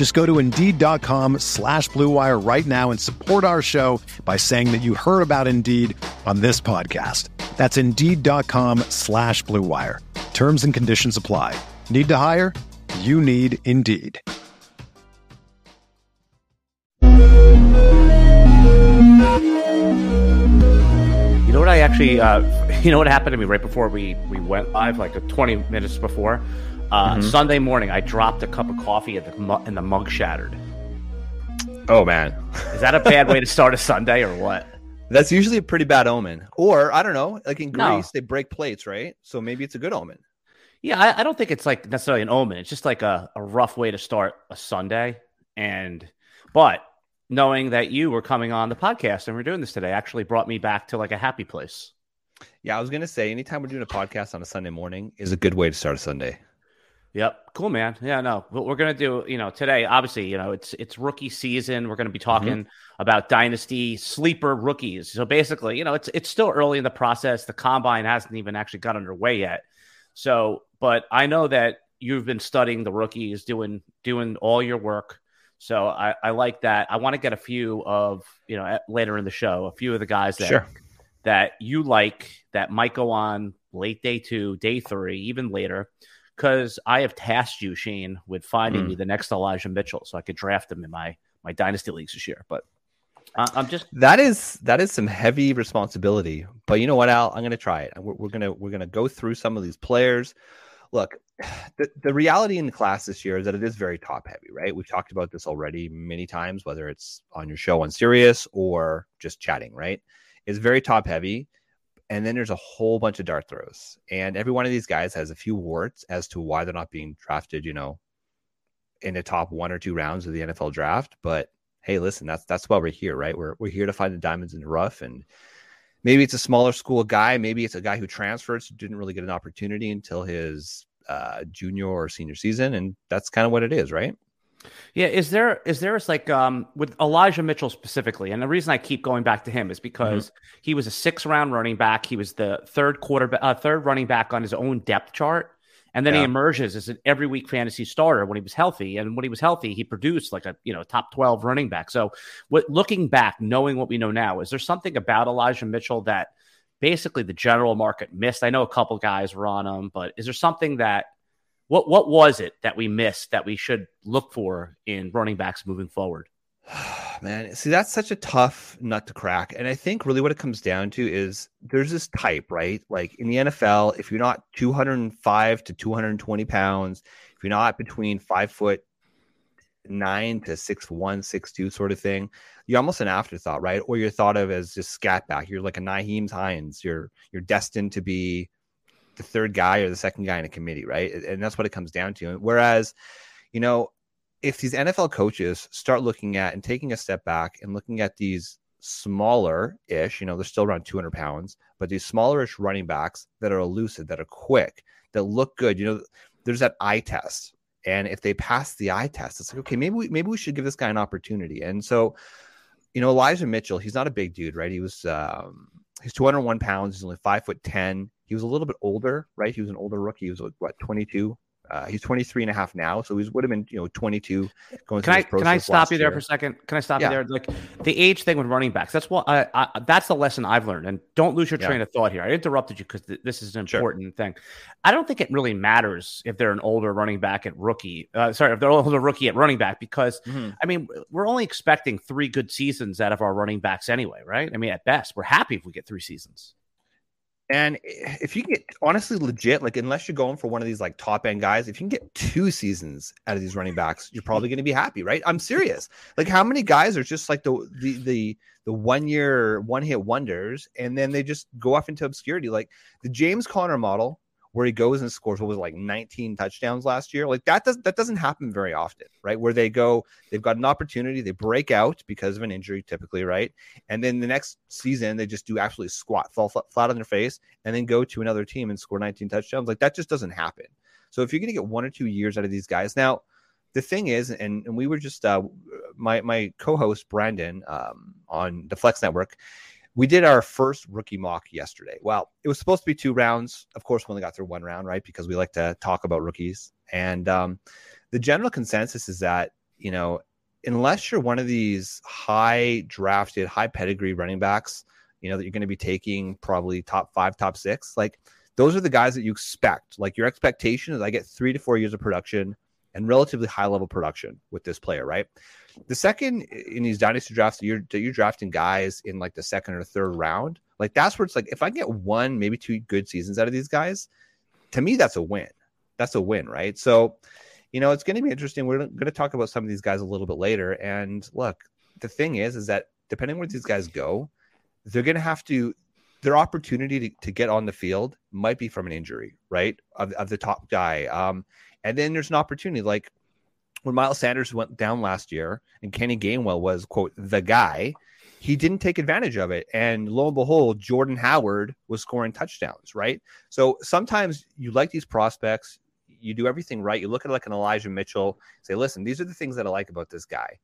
Just go to Indeed.com slash BlueWire right now and support our show by saying that you heard about Indeed on this podcast. That's Indeed.com slash BlueWire. Terms and conditions apply. Need to hire? You need Indeed. You know what I actually, uh, you know what happened to me right before we, we went live, like 20 minutes before? Uh, Mhm. Sunday morning, I dropped a cup of coffee and the, mu- and the mug shattered. Oh man, Is that a bad way to start a Sunday or what? that's usually a pretty bad omen. Or I don't know, like in No. Greece, they break plates, right? So maybe it's a good omen. Yeah, I, I don't think it's like necessarily an omen. It's just like a, a rough way to start a Sunday. And, but knowing that you were coming on the podcast and we're doing this today actually brought me back to like a happy place. Yeah, I was gonna say, anytime we're doing a podcast on a Sunday morning is a good way to start a Sunday. Yep. Cool, man. Yeah, no. What we're gonna do, you know, today, obviously, you know, it's it's rookie season. We're gonna be mm-hmm. talking about dynasty sleeper rookies. So basically, you know, it's it's still early in the process. The combine hasn't even actually got underway yet. So, but I know that you've been studying the rookies, doing doing all your work. So I, I like that. I want to get a few of, you know, at, later in the show, a few of the guys that Sure. that you like that might go on late day two, day three, even later. Because I have tasked you, Shane, with finding Mm. me the next Elijah Mitchell, so I could draft him in my my dynasty leagues this year. But uh, I'm just That is that is some heavy responsibility. But you know what, Al? I'm gonna try it. We're, we're gonna we're gonna go through some of these players. Look, the, the reality in the class this year is that it is very top heavy, right? We've talked about this already many times, whether it's on your show on Sirius or just chatting, right? It's very top heavy. And then there's a whole bunch of dart throws. And every one of these guys has a few warts as to why they're not being drafted, you know, in the top one or two rounds of the NFL draft. But hey, listen, that's that's why we're here, right? We're we're here to find the diamonds in the rough. And maybe it's a smaller school guy, maybe it's a guy who transfers, didn't really get an opportunity until his uh, junior or senior season, and that's kind of what it is, right? Yeah, is there is there like um with Elijah Mitchell specifically, and the reason I keep going back to him is because he was a six round running back. He was the third quarter uh, third running back on his own depth chart, and then he emerges as an every week fantasy starter when he was healthy. And when he was healthy, he produced like a you know top twelve running back. So, what looking back, knowing what we know now, is there something about Elijah Mitchell that basically the general market missed? I know a couple guys were on him, but is there something that what what was it that we missed that we should look for in running backs moving forward? Man, see, that's such a tough nut to crack. And I think really what it comes down to is there's this type, right? Like in the NFL, if you're not 205 to 220 pounds, if you're not between five foot nine to six one, six two sort of thing, you're almost an afterthought, right? Or you're thought of as just scat back. You're like a Nyheim Hines. You're you're destined to be the third guy or the second guy in a committee, right? And that's what it comes down to. Whereas, you know, if these NFL coaches start looking at and taking a step back and looking at these smaller ish, you know, they're still around 200 pounds, but these smaller ish running backs that are elusive, that are quick, that look good, you know, there's that eye test. And if they pass the eye test, it's like, okay, maybe we, maybe we should give this guy an opportunity. And so, you know, Elijah Mitchell, he's not a big dude, right? He was, um, he's 201 pounds. He's only five foot 10. He was a little bit older, right? He was an older rookie. He was like, what, 22? Uh, he's 23 and a half now. So he would have been, you know, 22 going Can through I can I stop you there year. for a second? Can I stop Yeah. you there? Like the age thing with running backs. That's what I, I that's the lesson I've learned. And don't lose your Yeah. train of thought here. I interrupted you because th- this is an Sure. important thing. I don't think it really matters if they're an older running back at rookie. Uh, sorry, if they're an older rookie at running back because Mhm. I mean we're only expecting three good seasons out of our running backs anyway, right? I mean at best we're happy if we get three seasons. And if you get honestly legit, like unless you're going for one of these like top end guys, if you can get two seasons out of these running backs, you're probably going to be happy, right? I'm serious. Like how many guys are just like the the the the one year one hit wonders, and then they just go off into obscurity, like the James Conner model where he goes and scores what was like 19 touchdowns last year. Like that does that doesn't happen very often, right? Where they go, they've got an opportunity, they break out because of an injury, typically, right? And then the next season they just do absolutely squat, fall flat, flat on their face, and then go to another team and score 19 touchdowns. Like that just doesn't happen. So if you're gonna get one or two years out of these guys, now the thing is, and, and we were just uh my my co-host Brandon um on the Flex Network we did our first rookie mock yesterday. Well, it was supposed to be two rounds. Of course, we only got through one round, right? Because we like to talk about rookies. And um, the general consensus is that, you know, unless you're one of these high drafted, high pedigree running backs, you know, that you're going to be taking probably top five, top six, like those are the guys that you expect. Like your expectation is I get three to four years of production and relatively high level production with this player, right? The second in these dynasty drafts, you're you're drafting guys in like the second or third round. Like that's where it's like if I get one, maybe two good seasons out of these guys, to me that's a win. That's a win, right? So, you know, it's going to be interesting. We're going to talk about some of these guys a little bit later. And look, the thing is, is that depending where these guys go, they're going to have to their opportunity to, to get on the field might be from an injury, right? Of, of the top guy. Um, and then there's an opportunity like when Miles Sanders went down last year and Kenny Gainwell was, quote, the guy, he didn't take advantage of it. And lo and behold, Jordan Howard was scoring touchdowns, right? So sometimes you like these prospects, you do everything right. You look at like an Elijah Mitchell, say, listen, these are the things that I like about this guy,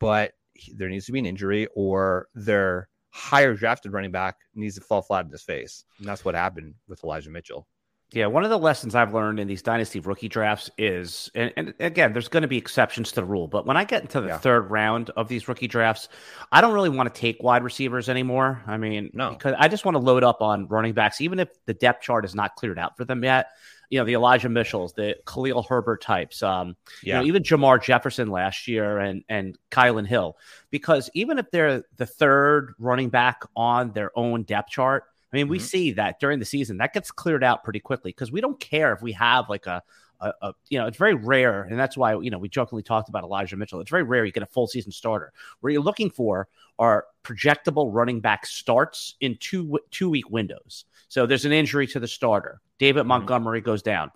but he, there needs to be an injury or their higher drafted running back needs to fall flat in his face. And that's what happened with Elijah Mitchell. Yeah, one of the lessons I've learned in these dynasty rookie drafts is, and, and again, there's going to be exceptions to the rule, but when I get into the yeah. third round of these rookie drafts, I don't really want to take wide receivers anymore. I mean, no, because I just want to load up on running backs, even if the depth chart is not cleared out for them yet. You know, the Elijah Mitchells, the Khalil Herbert types, um, yeah. you know, even Jermar Jefferson last year and and Kylin Hill, because even if they're the third running back on their own depth chart I mean, we mm-hmm. see that during the season that gets cleared out pretty quickly because we don't care if we have like a, a, a, you know, it's very rare, and that's why you know we jokingly talked about Elijah Mitchell. It's very rare you get a full season starter. Where you're looking for are projectable running back starts in two two week windows. So there's an injury to the starter. David mm-hmm. Montgomery goes down.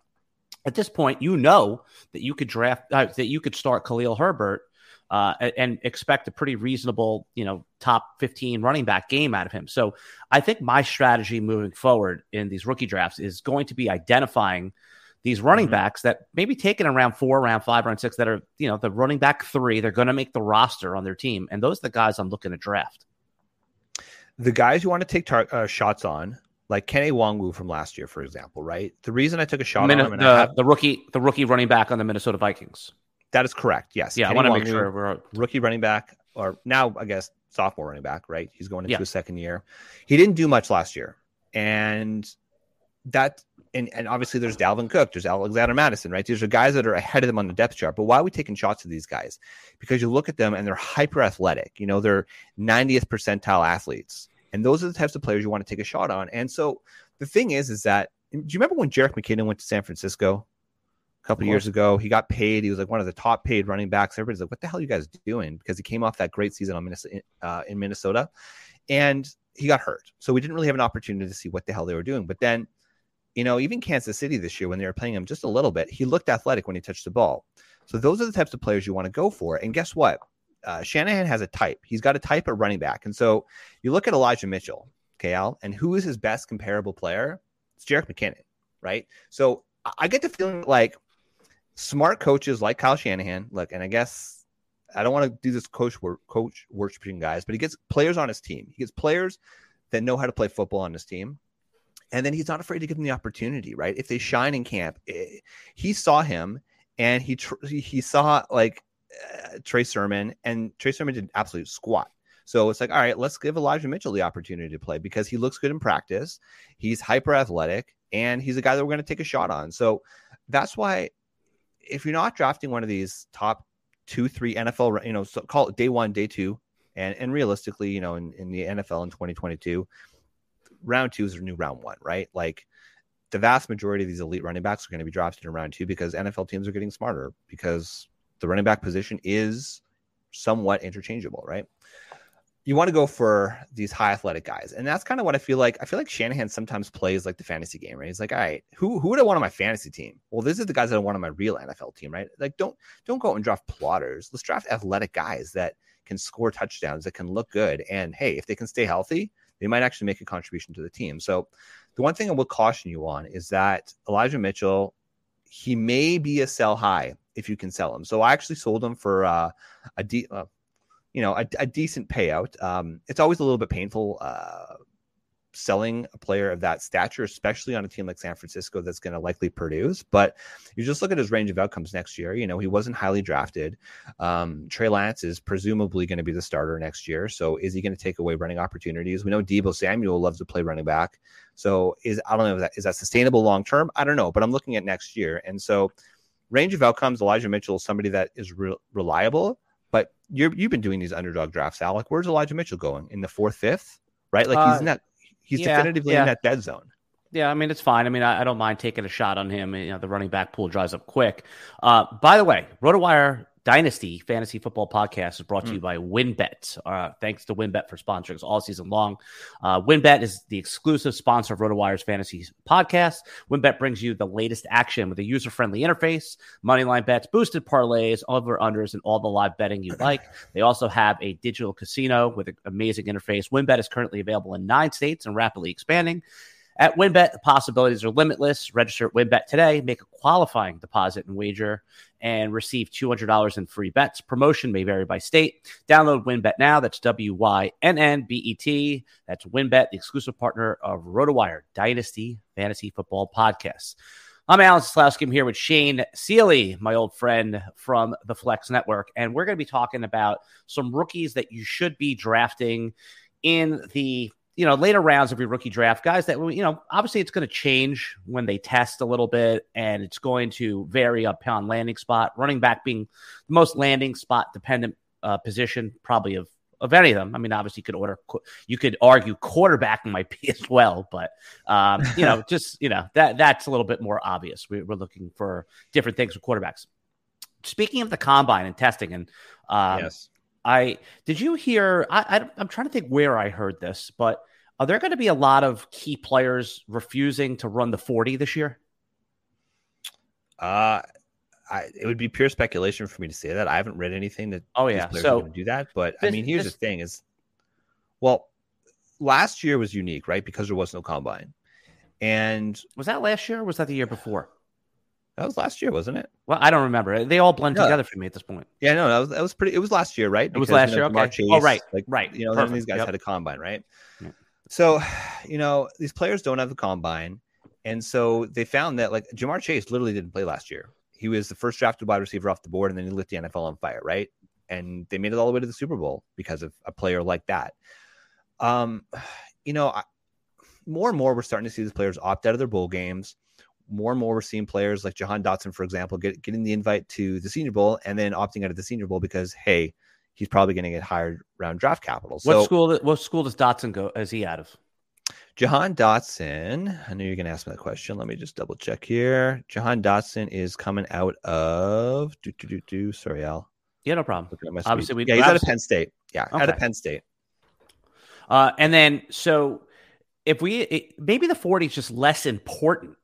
At this point, you know that you could draft uh, that you could start Khalil Herbert uh, and expect a pretty reasonable, you know, top 15 running back game out of him. So I think my strategy moving forward in these rookie drafts is going to be identifying these running mm-hmm. backs that maybe taken around four, round five, round six that are, you know, the running back three, they're going to make the roster on their team. And those are the guys I'm looking to draft. The guys you want to take tar- uh, shots on, like Kene Nwangwu from last year, for example, right? The reason I took a shot Min- on him, the, have... the rookie, the rookie running back on the Minnesota Vikings. That is correct. Yes. Yeah, Kenny I want to make sure we're rookie running back, or now I guess sophomore running back. Right, he's going into yeah. his second year. He didn't do much last year, and that and, and obviously there's Dalvin Cook, there's Alexander Mattison, right? These are guys that are ahead of them on the depth chart. But why are we taking shots at these guys? Because you look at them and they're hyper athletic. You know, they're 90th percentile athletes, and those are the types of players you want to take a shot on. And so the thing is, is that do you remember when Jerick McKinnon went to San Francisco? A couple years ago. He got paid. He was like one of the top paid running backs. Everybody's like, "What the hell are you guys doing?" Because he came off that great season on Minnesota, uh, in Minnesota, and he got hurt. So we didn't really have an opportunity to see what the hell they were doing. But then, you know, even Kansas City this year when they were playing him just a little bit, he looked athletic when he touched the ball. So those are the types of players you want to go for. And guess what? Uh, Shanahan has a type. He's got a type of running back. And so you look at Elijah Mitchell, KL, and who is his best comparable player? It's Jerick McKinnon, right? So I get the feeling like smart coaches like Kyle Shanahan, look, and I guess I don't want to do this coach work, coach worshiping guys, but he gets players on his team. He gets players that know how to play football on his team. And then he's not afraid to give them the opportunity, right? If they shine in camp, eh, he saw him and he he saw like uh, Trey Sermon, and Trey Sermon did absolute squat. So it's like, all right, let's give Elijah Mitchell the opportunity to play because he looks good in practice. He's hyper athletic and he's a guy that we're going to take a shot on. So that's why if you're not drafting one of these top two, three NFL, you know, so call it day one, day two, and and realistically, you know, in, in the NFL in 2022, round two is a new round one, right? Like the vast majority of these elite running backs are going to be drafted in round two because NFL teams are getting smarter because the running back position is somewhat interchangeable, right? You want to go for these high athletic guys. And that's kind of what I feel like. I feel like Shanahan sometimes plays like the fantasy game, right? He's like, all right, who, who would I want on my fantasy team? Well, this is the guys that I want on my real NFL team, right? Like, don't don't go out and draft plotters. Let's draft athletic guys that can score touchdowns, that can look good. And hey, if they can stay healthy, they might actually make a contribution to the team. So the one thing I will caution you on is that Elijah Mitchell, he may be a sell high if you can sell him. So I actually sold him for uh, a de- uh, you know a, a decent payout. Um, it's always a little bit painful uh, selling a player of that stature, especially on a team like San Francisco that's going to likely produce. But you just look at his range of outcomes next year. You know, he wasn't highly drafted. Um, Trey Lance is presumably going to be the starter next year. So is he going to take away running opportunities? We know Deebo Samuel loves to play running back. So is I don't know if that is that sustainable long term. I don't know, but I'm looking at next year, and so range of outcomes. Elijah Mitchell is somebody that is re- reliable. But you have been doing these underdog drafts, Alec. Where's Elijah Mitchell going in the fourth, fifth? Right, like he's uh, in that he's yeah, definitively yeah. in that dead zone. Yeah, I mean it's fine. I mean I, I, don't mind taking a shot on him. You know, the running back pool dries up quick. Uh, by the way, RotoWire Dynasty Fantasy Football Podcast is brought to you mm. by WynnBET. Uh, thanks to WynnBET for sponsoring us all season long. Uh, WynnBET is the exclusive sponsor of RotoWire's Fantasy Podcast. WynnBET brings you the latest action with a user friendly interface, moneyline bets, boosted parlays, over unders, and all the live betting you like. They also have a digital casino with an amazing interface. WynnBET is currently available in nine states and rapidly expanding. At WynnBET, the possibilities are limitless. Register at WynnBET today, make a qualifying deposit and wager, and receive $200 in free bets. Promotion may vary by state. Download WynnBET now. That's W Y N N B E T. That's WynnBET, the exclusive partner of RotoWire Dynasty Fantasy Football Podcast. I'm Alan Seslowsky. I'm here with Shane Seely, my old friend from the Flex Network, and we're going to be talking about some rookies that you should be drafting in the you know, later rounds of your rookie draft, guys that, you know, obviously it's going to change when they test a little bit and it's going to vary upon landing spot. Running back being the most landing spot dependent uh, position, probably of of any of them. I mean, obviously, you could order, you could argue quarterback might be as well, but um, you know, just you know that that's a little bit more obvious. We, are looking for different things with quarterbacks. Speaking of the combine and testing, and um, yes, I did you hear? I, I am trying to think where I heard this, but are there going to be a lot of key players refusing to run the 40 this year? Uh, I, it would be pure speculation for me to say that. I haven't read anything that. Oh yeah, so do that. But this, I mean, here's this, the thing: is well, last year was unique, right? Because there was no combine. And was that last year? or Was that the year before? That was last year, wasn't it? Well, I don't remember. They all blend together for me at this point. Yeah, no, that was, that was pretty. It was last year, right? Because, it was last you know, year. Okay. Chase, oh, right, like, right. You know, none of these guys yep. had a combine, right? So, you know, these players don't have the combine. And so they found that like Ja'Marr Chase literally didn't play last year. He was the first drafted wide receiver off the board, and then he lit the NFL on fire, right? And they made it all the way to the Super Bowl because of a player like that. Um, you know, I, more and more we're starting to see these players opt out of their bowl games. More and more we're seeing players like Jahan Dotson, for example, get, getting the invite to the Senior Bowl and then opting out of the Senior Bowl because hey, he's probably going to get higher round draft capital. So, what school? What school does Dotson go? Is he out of? Jahan Dotson. I knew you're going to ask me that question. Let me just double check here. Jahan Dotson is coming out of. Do, do, do, do. Sorry, Al. Yeah, no problem. Obviously, we yeah, he's out of Penn State. Yeah, okay. out of Penn State. Uh, and then, so if we it, maybe the 40 is just less important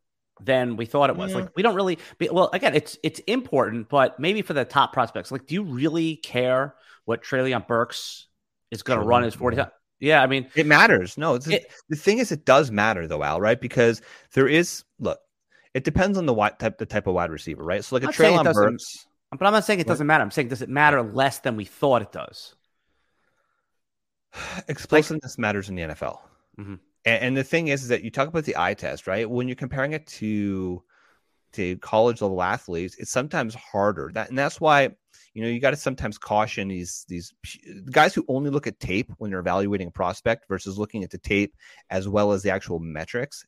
than we thought it was. Yeah. Like we don't really. Be, Well, again, it's it's important, but maybe for the top prospects, like, do you really care what Treylon Burks is going to run his 40 times? Yeah, I mean, it matters. No, it, the thing is, it does matter though, Al, right? Because there is look, it depends on the wide type, the type of wide receiver, right? So like a Treylon Burks, but I'm not saying it doesn't matter. I'm saying does it matter less than we thought it does? Explosiveness like, matters in the NFL, mm-hmm. and, and the thing is, is that you talk about the eye test, right? When you're comparing it to to college level athletes, it's sometimes harder. That and that's why you know you got to sometimes caution these these guys who only look at tape when they're evaluating a prospect versus looking at the tape as well as the actual metrics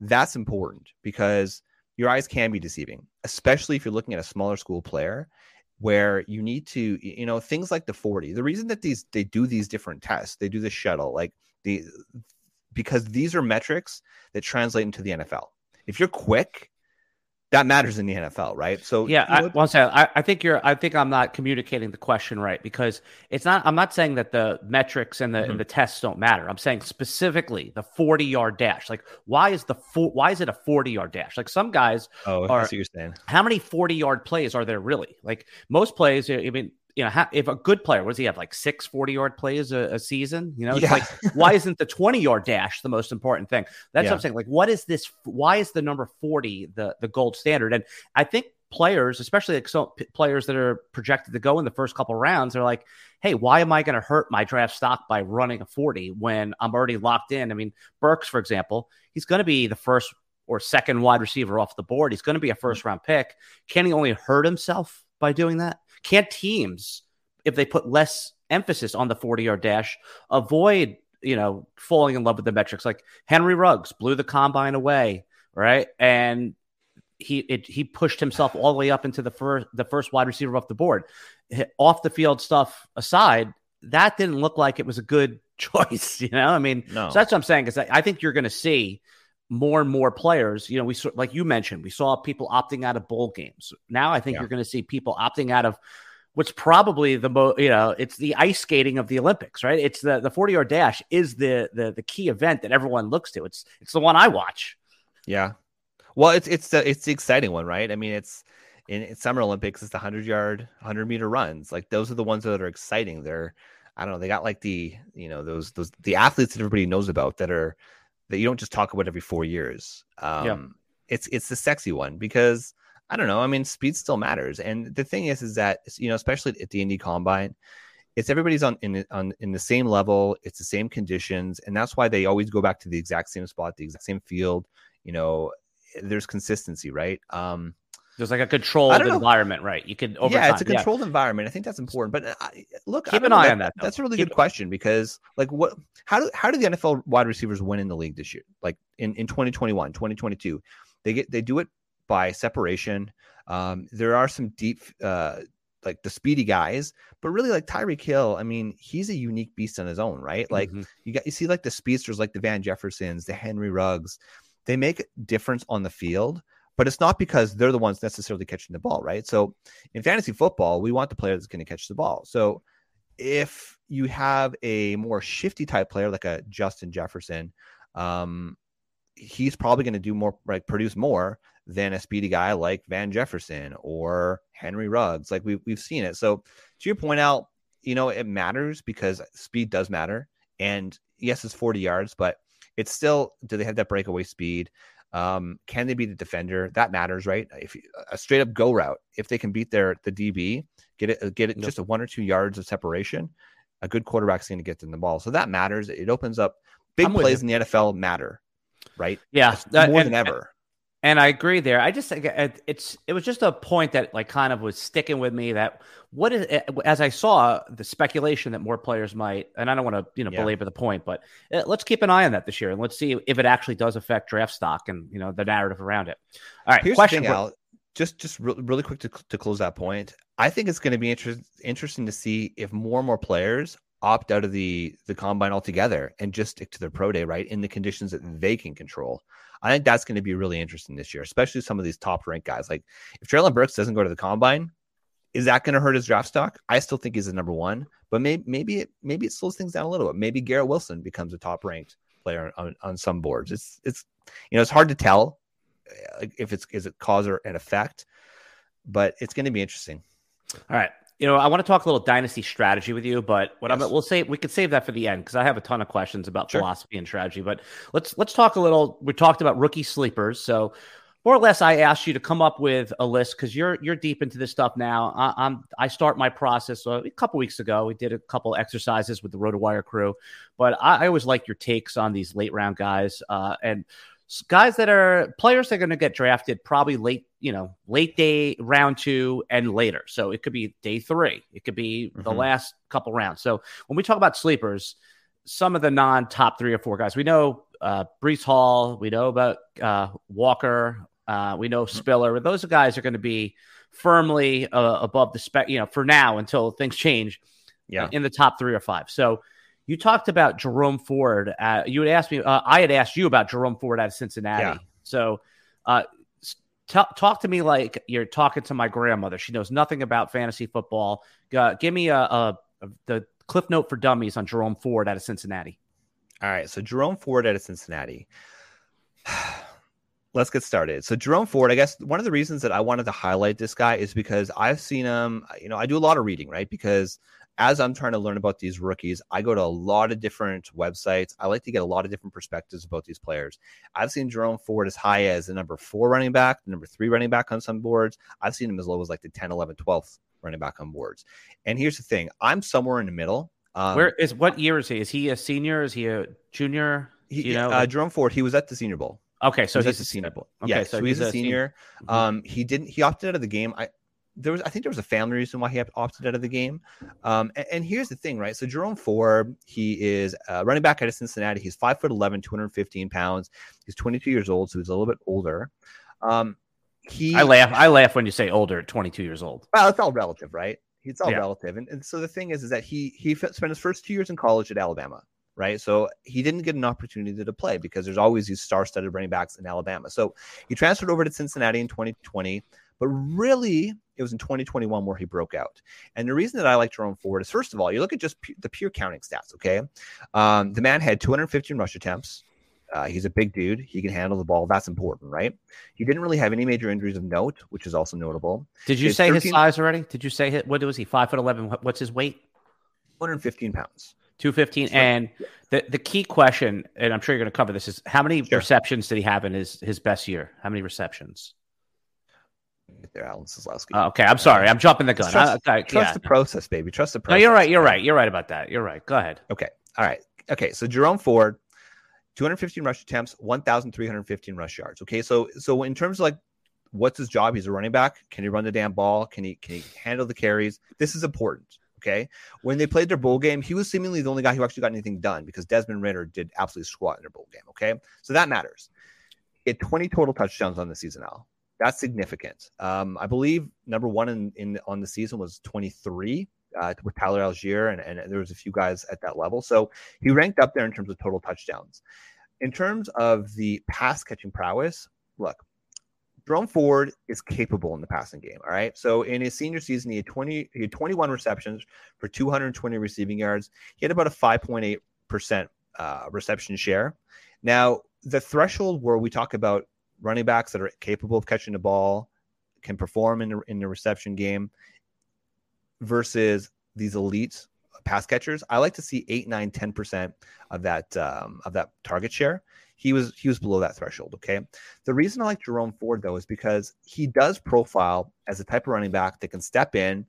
that's important because your eyes can be deceiving especially if you're looking at a smaller school player where you need to you know things like the 40 the reason that these they do these different tests they do the shuttle like the because these are metrics that translate into the NFL. If you're quick, that matters in the NFL, right? So yeah, you know, I, one second. I, I think you're. I think I'm not communicating the question right because it's not. I'm not saying that the metrics and the mm-hmm. and the tests don't matter. I'm saying specifically the 40 yard dash. Like, why is the four, why is it a 40 yard dash? Like some guys. Oh, are, you're saying. How many 40 yard plays are there really? Like most plays. I mean, you know, if a good player, what does he have like six 40 yard plays a, a season? You know, it's yeah. like, why isn't the 20 yard dash the most important thing? That's yeah. what I'm saying. Like, what is this? Why is the number 40 the, the gold standard? And I think players, especially like some players that are projected to go in the first couple rounds, are like, hey, why am I going to hurt my draft stock by running a 40 when I'm already locked in? I mean, Burks, for example, he's going to be the first or second wide receiver off the board. He's going to be a mm-hmm. first round pick. Can he only hurt himself by doing that? Can't teams, if they put less emphasis on the 40 yard dash, avoid, you know, falling in love with the metrics? Like Henry Ruggs blew the combine away, right? And he it, he pushed himself all the way up into the first the first wide receiver off the board. Off the field stuff aside, that didn't look like it was a good choice. You know, I mean, no. so that's what I'm saying. Is I think you're going to see more and more players. You know, we saw, like you mentioned, we saw people opting out of bowl games. Now I think yeah. you're going to see people opting out of what's probably the most, you know, it's the ice skating of the Olympics, right? It's the the 40 yard dash is the the the key event that everyone looks to. It's it's the one I watch. Yeah. Well, it's it's the it's the exciting one, right? I mean, it's in, in Summer Olympics, it's the 100 yard, 100 meter runs. Like those are the ones that are exciting. They're I don't know, they got like the, you know, those those the athletes that everybody knows about that are that you don't just talk about every four years. Um, yeah. It's it's the sexy one because I don't know. I mean, speed still matters, and the thing is, is that you know, especially at the Indy Combine, it's everybody's on in on in the same level. It's the same conditions, and that's why they always go back to the exact same spot, the exact same field. You know, there's consistency, right? Um, there's like a controlled environment, right? You could over yeah, time. it's a controlled yeah. environment. I think that's important. But uh, look, keep an eye that, on that. Though. That's a really keep good question because, like, what? How do how do the NFL wide receivers win in the league this year? Like in in 2021, 2022, they get they do it by separation. Um, there are some deep, uh, like the speedy guys, but really like Tyreek Hill. I mean, he's a unique beast on his own, right? Like mm-hmm. you got you see like the speedsters, like the Van Jeffersons, the Henry Ruggs. They make a difference on the field but it's not because they're the ones necessarily catching the ball, right? So in fantasy football, we want the player that's going to catch the ball. So if you have a more shifty type player like a Justin Jefferson, um, he's probably going to do more, like produce more than a speedy guy like Van Jefferson or Henry Ruggs. Like we've we've seen it. So to your point out, you know, it matters because speed does matter. And yes, it's 40 yards, but it's still do they have that breakaway speed? Um, can they be the defender? That matters, right? If a straight up go route, if they can beat their the DB, get it, get it just a one or two yards of separation, a good quarterback's going to get them the ball. So that matters. It opens up big I'm plays in the NFL matter, right? Yeah, more and, than ever. And I agree there. I just it's it was just a point that like kind of was sticking with me that what is as I saw the speculation that more players might and I don't want to you know yeah. belabor the point, but uh, let's keep an eye on that this year and let's see if it actually does affect draft stock and you know the narrative around it. All right, Here's question. Thing, Al, just just re- really quick to, to close that point. I think it's going to be inter- interesting to see if more and more players opt out of the the combine altogether and just stick to their pro day right in the conditions that they can control. I think that's going to be really interesting this year, especially some of these top ranked guys. Like if Treylon Burks doesn't go to the combine, is that going to hurt his draft stock? I still think he's the number one, but maybe maybe it maybe it slows things down a little bit. Maybe Garrett Wilson becomes a top ranked player on, on some boards. It's it's you know it's hard to tell uh, if it's is it cause or an effect, but it's going to be interesting. All right, you know, I want to talk a little dynasty strategy with you, but what yes. I'm we'll say we could save that for the end because I have a ton of questions about sure. philosophy and strategy. But let's let's talk a little. We talked about rookie sleepers, so more or less, I asked you to come up with a list because you're you're deep into this stuff now. I, am I start my process uh, a couple weeks ago. We did a couple exercises with the RotoWire crew, but I, I always like your takes on these late round guys uh, and guys that are players that are going to get drafted probably late you know, late day round two and later. So it could be day three, it could be mm-hmm. the last couple rounds. So when we talk about sleepers, some of the non top three or four guys, we know uh, Breece Hall, we know about uh, Walker, uh, we know mm-hmm. Spiller. Those guys are going to be firmly uh, above the spec, you know, for now until things change. Yeah. in the top three or five. So You talked about Jerome Ford. Uh, you had asked me. Uh, I had asked you about Jerome Ford out of Cincinnati. Yeah. So, uh, talk to me like you're talking to my grandmother. She knows nothing about fantasy football. Uh, give me a, a, a the cliff note for dummies on Jerome Ford out of Cincinnati. All right. So Jerome Ford out of Cincinnati. Let's get started. So Jerome Ford, I guess one of the reasons that I wanted to highlight this guy is because I've seen him, you know, I do a lot of reading, right? Because as I'm trying to learn about these rookies, I go to a lot of different websites. I like to get a lot of different perspectives about these players. I've seen Jerome Ford as high as the number four running back, the number three running back on some boards. I've seen him as low as like the 10, 11, 12th running back on boards. And here's the thing I'm somewhere in the middle. Um, Where is what year is he? Is he a senior? Is he a junior? He, you know, uh, Jerome Ford, he was at the Senior Bowl. Okay, so he he's a senior. Bowl. Okay, yeah, so, he's, he's, a senior. senior. Um, he didn't. He opted out of the game. I there was. I think there was a family reason why he opted out of the game. Um, and, and, here's the thing, right? So Jerome Ford, he is running back out of Cincinnati. He's five foot 11, 215 pounds. He's 22 years old, so he's a little bit older. Um, he. I laugh. I laugh when you say older, 22 years old. Well, it's all relative, right? It's all yeah. relative. And, and so the thing is, is that he he spent his first two years in college at Alabama right? So he didn't get an opportunity to play because there's always these star-studded running backs in Alabama. So he transferred over to Cincinnati in 2020, but really it was in 2021 where he broke out. And the reason that I like Jerome Ford is first of all, you look at just pu- the pure counting stats. Okay, um, the man had 215 rush attempts. Uh, he's a big dude. He can handle the ball. That's important, right? He didn't really have any major injuries of note, which is also notable. Did you say 13... his size already? Did you say his, what was he? Five foot eleven. What's his weight? 215 pounds. 215. Sure. And the, the key question, and I'm sure you're going to cover this, is how many sure. receptions did he have in his, his best year? How many receptions? There, Alan. Oh, okay, I'm sorry. I'm jumping the gun. Trust, I, trust yeah. the process, baby. Trust the process. No, you're right. You're right. You're right about that. You're right. Go ahead. Okay. All right. Okay. So Jerome Ford, 215 rush attempts, 1,315 rush yards. Okay. So so in terms of like what's his job? He's a running back. Can he run the damn ball? Can he can he handle the carries? This is important. Okay. When they played their bowl game, he was seemingly the only guy who actually got anything done because Desmond Ridder did absolutely squat in their bowl game. Okay. So that matters. He had 20 total touchdowns on the season now. That's significant. Um, I believe number one in, in on the season was 23 uh, with Tyler Allgeier, and, and there was a few guys at that level. So he ranked up there in terms of total touchdowns. In terms of the pass catching prowess, look, Jerome Ford is capable in the passing game. All right. So in his senior season, he had 20, he had 21 receptions for 220 receiving yards. He had about a 5.8% uh, reception share. Now, the threshold where we talk about running backs that are capable of catching the ball, can perform in the, in the reception game versus these elite pass catchers, I like to see eight, nine, 10% of that, um, of that target share he was he was below that threshold. Okay. The reason I like Jerome Ford though is because he does profile as a type of running back that can step in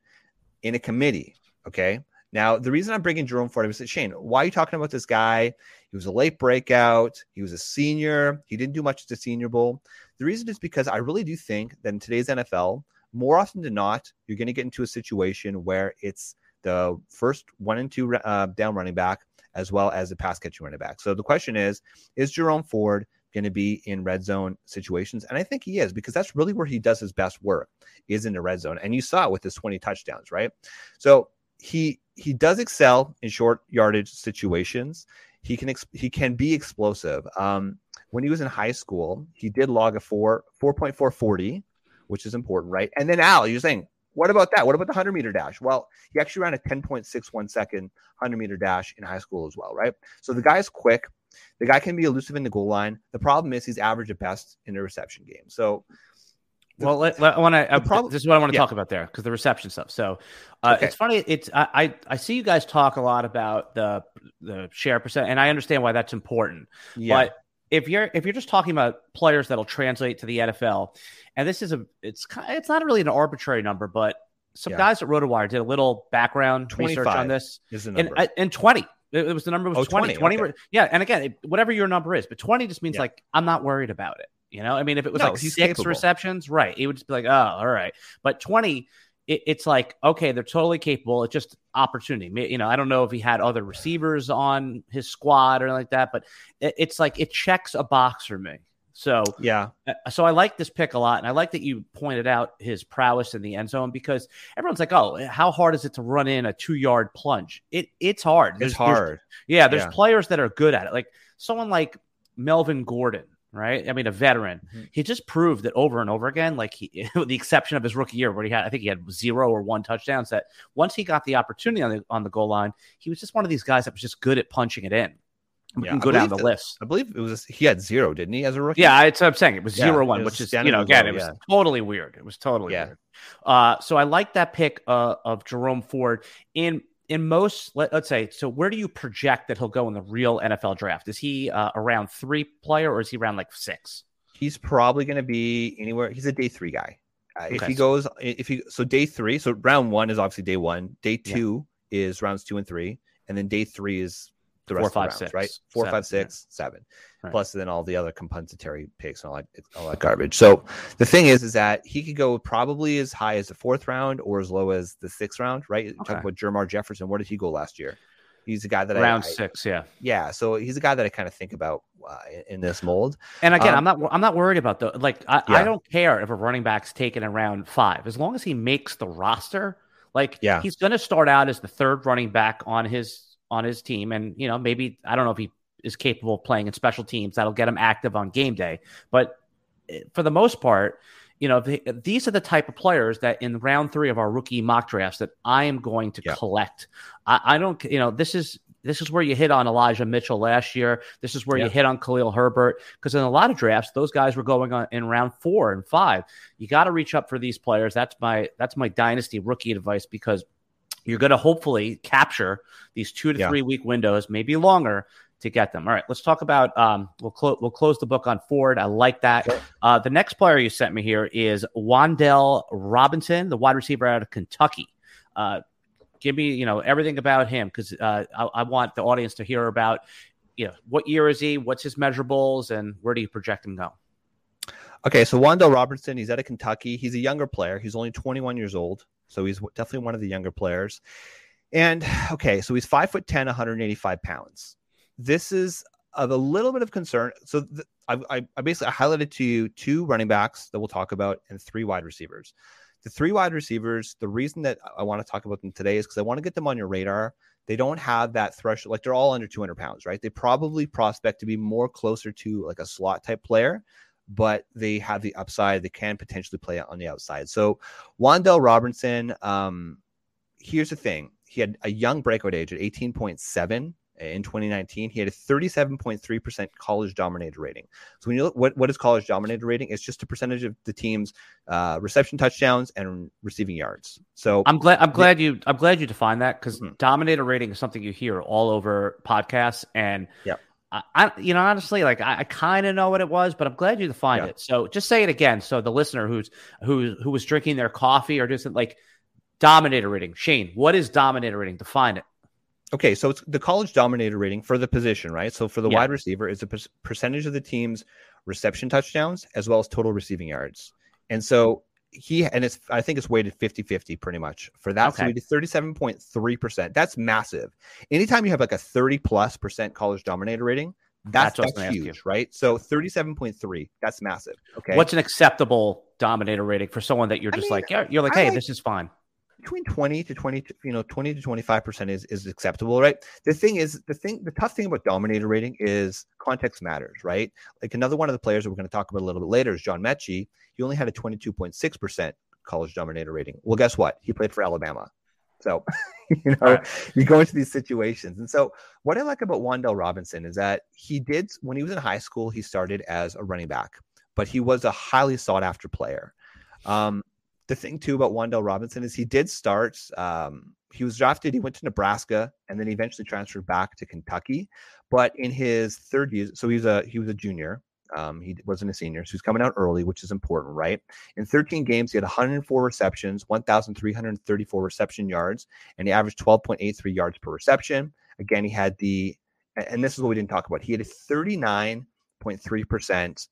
in a committee. Okay. Now the reason I'm bringing Jerome Ford, I was Shane, why are you talking about this guy? He was a late breakout. He was a senior. He didn't do much at the Senior Bowl. The reason is because I really do think that in today's NFL, more often than not, you're going to get into a situation where it's the first one and two uh, down running back as well as the pass catching running back. So the question is, is Jerome Ford going to be in red zone situations? And I think he is because that's really where he does his best work is in the red zone. And you saw it with his 20 touchdowns, right? So he he does excel in short yardage situations. He can he can be explosive. Um, when he was in high school, he did log a four 4.440, which is important, right? And then Al, you're saying what about that? What about the 100 meter dash? Well, he actually ran a 10.61 second 100 meter dash in high school as well, right? So the guy's quick. The guy can be elusive in the goal line. The problem is he's average at best in the reception game. So, well, let, let, I want to. Uh, this is what I want to yeah. talk about there because the reception stuff. So, uh, okay. it's funny. It's I, I, I see you guys talk a lot about the the share percent, and I understand why that's important. Yeah. But if you're if you're just talking about players that'll translate to the NFL, and this is a it's it's not really an arbitrary number, but some yeah. guys at RotoWire did a little background research on this. Is and, uh, and 20. It was the number was oh, 20. 20, 20 okay. yeah. And again, it, whatever your number is, but 20 just means yeah. like I'm not worried about it. You know, I mean, if it was no, like six capable. receptions, right, it would just be like, oh, all right. But 20, it, it's like okay, they're totally capable. It's just opportunity. You know, I don't know if he had other receivers on his squad or like that, but it, it's like it checks a box for me. So yeah, uh, so I like this pick a lot, and I like that you pointed out his prowess in the end zone because everyone's like, "Oh, how hard is it to run in a two yard plunge?" It it's hard. There's, it's hard. There's, yeah, there's yeah. players that are good at it, like someone like Melvin Gordon right? I mean, a veteran. Mm-hmm. He just proved that over and over again, like he, with the exception of his rookie year, where he had, I think he had zero or one touchdowns. That once he got the opportunity on the on the goal line, he was just one of these guys that was just good at punching it in. We yeah, can go down the that, list. I believe it was he had zero, didn't he, as a rookie? Yeah, it's I'm saying it was yeah, zero one, was which is you know again, low, it was yeah. totally weird. It was totally yeah. weird. Uh, so I like that pick uh, of Jerome Ford in in most, let, us say, so where do you project that he'll go in the real NFL draft? Is he uh, around three player or is he around like six? He's probably going to be anywhere. He's a day three guy. Uh, okay. If he goes, if he so day three, so round one is obviously day one. Day two yeah. is rounds two and three, and then day three is the rest Four, of the rounds, six, right? Four, seven, five, six, yeah. seven right. plus then all the other compensatory picks and all that, all that garbage. So the thing is, is that he could go probably as high as the fourth round or as low as the sixth round, right? Okay. Talk about Jermar Jefferson. Where did he go last year? He's a guy that round I, six, yeah, yeah. So he's a guy that I kind of think about uh, in, in, this mold. And again, um, I'm not, I'm not worried about the like. I, yeah. I don't care if a running back's taken in round five, as long as he makes the roster. Like, yeah, he's going to start out as the third running back on his on his team, and you know maybe I don't know if he is capable of playing in special teams. That'll get him active on game day. But eh, for the most part, you know, the, these are the type of players that in round three of our rookie mock drafts that I am going to yeah. collect. I, I, don't, you know, this is this is where you hit on Elijah Mitchell last year. This is where yeah. you hit on Khalil Herbert because in a lot of drafts, those guys were going on in round four and five. You got to reach up for these players. That's my that's my dynasty rookie advice because you're going to hopefully capture these two to yeah. three week windows, maybe longer, to get them. All right, let's talk about. Um, we'll close. We'll close the book on Ford. I like that. Uh, the next player you sent me here is Wan'Dale Robinson, the wide receiver out of Kentucky. Uh, give me, you know, everything about him because uh, I, I, want the audience to hear about, you know, what year is he? What's his measurables, and where do you project him go? Okay, so Wan'Dale Robinson, he's out of Kentucky. He's a younger player. He's only 21 years old, so he's definitely one of the younger players. And okay, so he's five foot 10, 185 pounds this is of a little bit of concern. So th- I, I, basically highlighted to you two running backs that we'll talk about and three wide receivers. The three wide receivers, the reason that I want to talk about them today is because I want to get them on your radar. They don't have that threshold, like they're all under 200 pounds, right? They probably prospect to be more closer to like a slot type player, but they have the upside. They can potentially play on the outside. So Wan'Dale Robinson, um, here's the thing. He had a young breakout age at 18.7 in 2019, he had a 37.3% college dominator rating. So when you look, what, what is college dominator rating? It's just a percentage of the team's uh, reception touchdowns and receiving yards. So I'm glad I'm glad you I'm glad you defined that because mm-hmm. dominator rating is something you hear all over podcasts and yeah. I, you know, honestly, like I, I kind of know what it was, but I'm glad you defined yeah. it. So just say it again. So the listener who's who who was drinking their coffee or just like dominator rating, Shane, what is dominator rating? Define it. Okay, so it's the college dominator rating for the position, right? So for the yeah. wide receiver, it's a per- percentage of the team's reception touchdowns as well as total receiving yards. And so he and it's I think it's weighted 50-50 pretty much for that. Okay. So he did 37.3%. That's massive. Anytime you have like a 30 plus percent college dominator rating, that's, that's, that's huge, right? So 37.3, that's massive. Okay. What's an acceptable dominator rating for someone that you're just I mean, like, you're like, hey, like, this is fine between 20 to 20 you know 20 to 25 percent is is acceptable right? The thing is the thing the tough thing about dominator rating is context matters right? Like another one of the players that we're going to talk about a little bit later is john metchie he only had a 22.6 percent college dominator rating. Well guess what? He played for alabama. So you know you go into these situations. And so what i like about Wan'Dale robinson is that he did when he was in high school he started as a running back but he was a highly sought after player. Um, the thing too about Wan'Dale Robinson is he did start. Um, he was drafted. He went to Nebraska and then he eventually transferred back to Kentucky. But in his third year, so he was a he was a junior. Um, he wasn't a senior, so he's coming out early, which is important, right? In 13 games, he had 104 receptions, 1,334 reception yards, and he averaged 12.83 yards per reception. Again, he had the, and this is what we didn't talk about. He had a 39.3%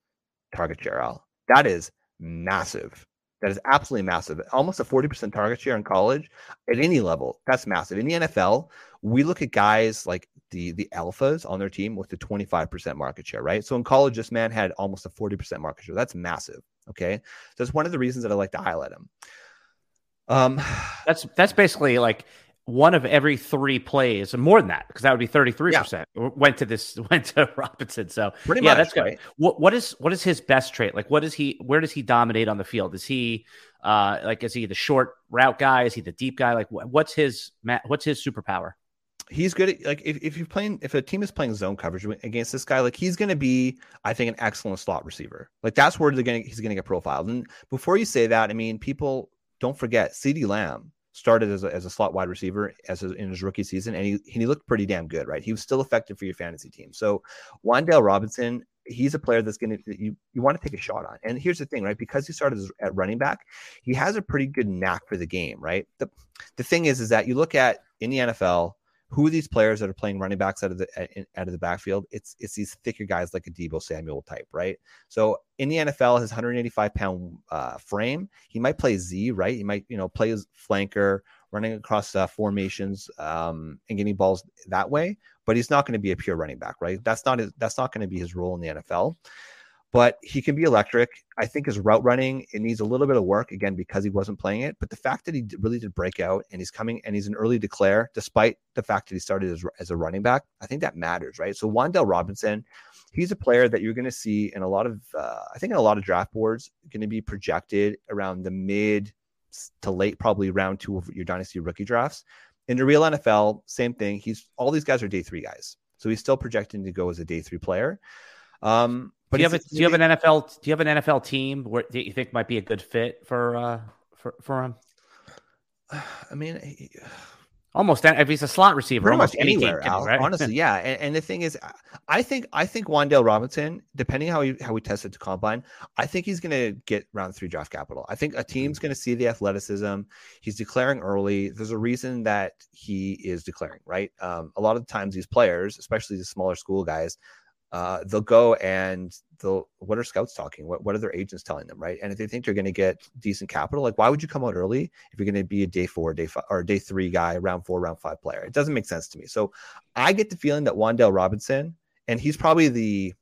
target share. That is massive that is absolutely massive. Almost a 40% target share in college at any level. That's massive. In the NFL, we look at guys like the the alphas on their team with the 25% market share, right? So in college, this man had almost a 40% market share. That's massive. Okay. So that's one of the reasons that I like to highlight him. Um that's that's basically like one of every three plays, and more than that, because that would be 33% went to this, went to Robinson. So Pretty yeah, much, that's good. Right? What, what is, what is his best trait? Like, what is he, where does he dominate on the field? Is he, uh, like, is he the short route guy? Is he the deep guy? Like, what's his, what's his superpower? He's good at like if, if you're playing if a team is playing zone coverage against this guy, like he's gonna be, I think, an excellent slot receiver. Like that's where they're gonna he's gonna get profiled. And before you say that, I mean, people don't forget CeeDee Lamb started as a, as a slot wide receiver as in his rookie season, and he he looked pretty damn good, right? He was still effective for your fantasy team. So Wan'Dale Robinson, he's a player that's going to you you want to take a shot on. And here's the thing, right? Because he started at running back, he has a pretty good knack for the game, right? The the thing is, is that you look at in the NFL who are these players that are playing running backs out of the out of the backfield? It's it's these thicker guys like a Deebo Samuel type, right? So in the NFL, his 185 pound uh, frame, he might play Z, right? He might you know play as flanker, running across uh, formations um, and getting balls that way. But he's not going to be a pure running back, right? That's not his, that's not going to be his role in the NFL but he can be electric. I think his route running it needs a little bit of work again because he wasn't playing it. But the fact that he really did break out and he's coming and he's an early declare, despite the fact that he started as, as a running back, I think that matters, right? So Wan'Dale Robinson, he's a player that you're going to see in a lot of, uh, I think in a lot of draft boards, going to be projected around the mid to late, probably round two of your dynasty rookie drafts. In the real NFL, same thing. He's all these guys are day three guys, so he's still projecting to go as a day three player. Um, but do you have a, do you have an NFL do you have an NFL team where do you think might be a good fit for uh for for him? I mean, he, almost if he's a slot receiver, almost anywhere. Al, right? Honestly, yeah. And, and, the thing is, I think I think Wan'Dale Robinson, depending how he how we tested to combine, I think he's going to get round three draft capital. I think a team's going to see the athleticism. He's declaring early. There's a reason that he is declaring, right? Um, a lot of the times, these players, especially the smaller school guys, uh, they'll go and they'll what are scouts talking? What, what are their agents telling them right? And if they think they're going to get decent capital like why would you come out early if you're going to be a day four day five or day three guy round four round five player? It doesn't make sense to me. So i get the feeling that Wan'Dale Robinson and he's probably the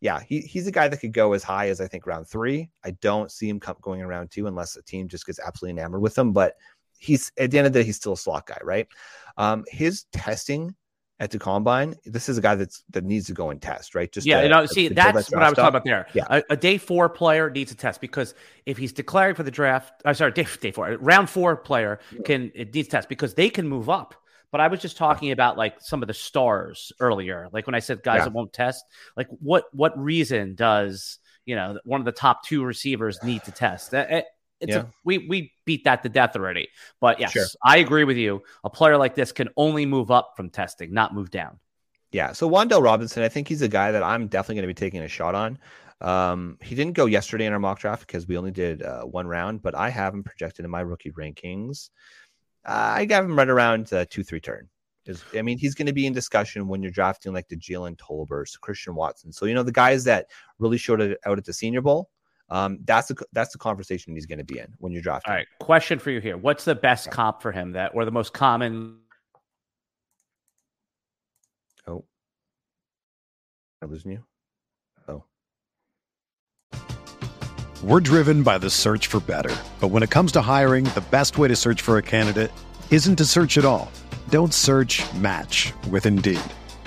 yeah he, he's a guy that could go as high as i think round three. I don't see him come, going around two unless a team just gets absolutely enamored with him but he's at the end of the day he's still a slot guy right? Um his testing at the combine, this is a guy that's that needs to go and test, right? Just yeah, to, you know, see, that's what I was talking about there. Yeah, a, a, day four player needs a test because if he's declaring for the draft, I'm sorry, day, day four, round four player can it needs test because they can move up. But I was just talking about like some of the stars earlier, like when I said guys yeah. that won't test, like what what reason does you know one of the top two receivers need to test? It's yeah. a, we we beat that to death already. But yes, sure. I agree with you. A player like this can only move up from testing, not move down. Yeah. So Wan'Dale Robinson, I think he's a guy that I'm definitely going to be taking a shot on. Um, he didn't go yesterday in our mock draft because we only did uh, one round, but I have him projected in my rookie rankings. Uh, I got him right around uh, two, three turn. Is I mean, he's going to be in discussion when you're drafting like the Jalen Tolberts, Christian Watson. So you know the guys that really showed it out at the Senior Bowl. Um, that's the that's the conversation he's going to be in when you're drafting. All right, question for you here: What's the best comp for him that, or the most common? Oh, I losing you. Oh. We're driven by the search for better, but when it comes to hiring, the best way to search for a candidate isn't to search at all. Don't search. Match with Indeed.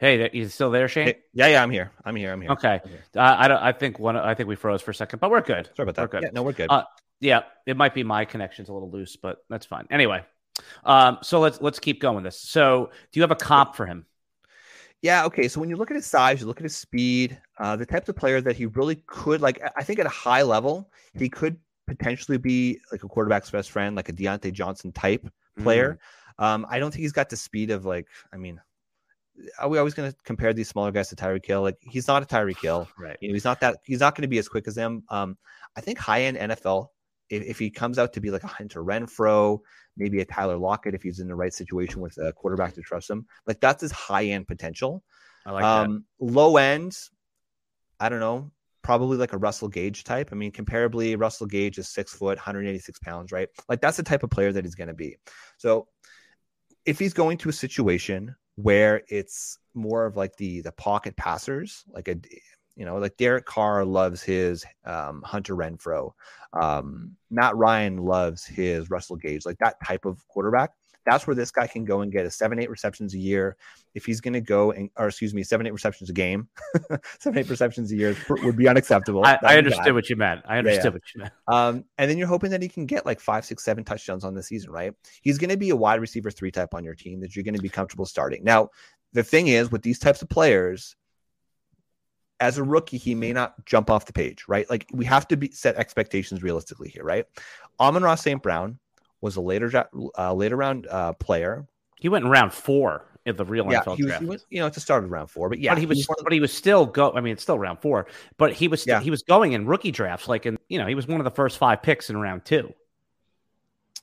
Hey, you still there, Shane? Hey, yeah, yeah, I'm here. I'm here. I'm here. Okay. I'm here. Uh, I don't. I think one. I think we froze for a second, but we're good. Sorry about that. We're good. Yeah, no, we're good. Uh, yeah, it might be my connection's a little loose, but that's fine. Anyway, um, so let's let's keep going this. So, do you have a comp for him? Yeah. Okay. So when you look at his size, you look at his speed, uh, the types of player that he really could like. I think at a high level, he could potentially be like a quarterback's best friend, like a Diontae Johnson type player. Mm-hmm. Um, I don't think he's got the speed of like. I mean, are we always going to compare these smaller guys to Tyreek Hill? Like he's not a Tyreek Hill. Right. You know, he's not that. He's not going to be as quick as them. Um, I think high end NFL. If, if he comes out to be like a Hunter Renfrow, maybe a Tyler Lockett, if he's in the right situation with a quarterback to trust him, like that's his high end potential. I like um, low end, I don't know, probably like a Russell Gage type. I mean, comparably, Russell Gage is six foot, 186 pounds, right? Like that's the type of player that he's going to be. So if he's going to a situation where it's more of like the the pocket passers, like a you know, like Derek Carr loves his um, Hunter Renfrow. Um, Matt Ryan loves his Russell Gage, like that type of quarterback. That's where this guy can go and get a seven, eight receptions a year. If he's going to go and, or excuse me, seven, eight receptions a game, seven, eight receptions a year would be unacceptable. I, I understood what you meant. I understood yeah. what you meant. Um, and then you're hoping that he can get like five, six, seven touchdowns on the season, right? He's going to be a wide receiver three type on your team that you're going to be comfortable starting. Now, the thing is with these types of players, as a rookie, he may not jump off the page, right? Like we have to be set expectations realistically here, right? Amon-Ra St. Brown was a later uh, later round uh, player. He went in round four in the real yeah, NFL he was, draft. he was, you know, to start of round four, but yeah, but he was, of the- but he was still go. I mean, it's still round four, but he was, Yeah. he was going in rookie drafts. Like in, you know, he was one of the first five picks in round two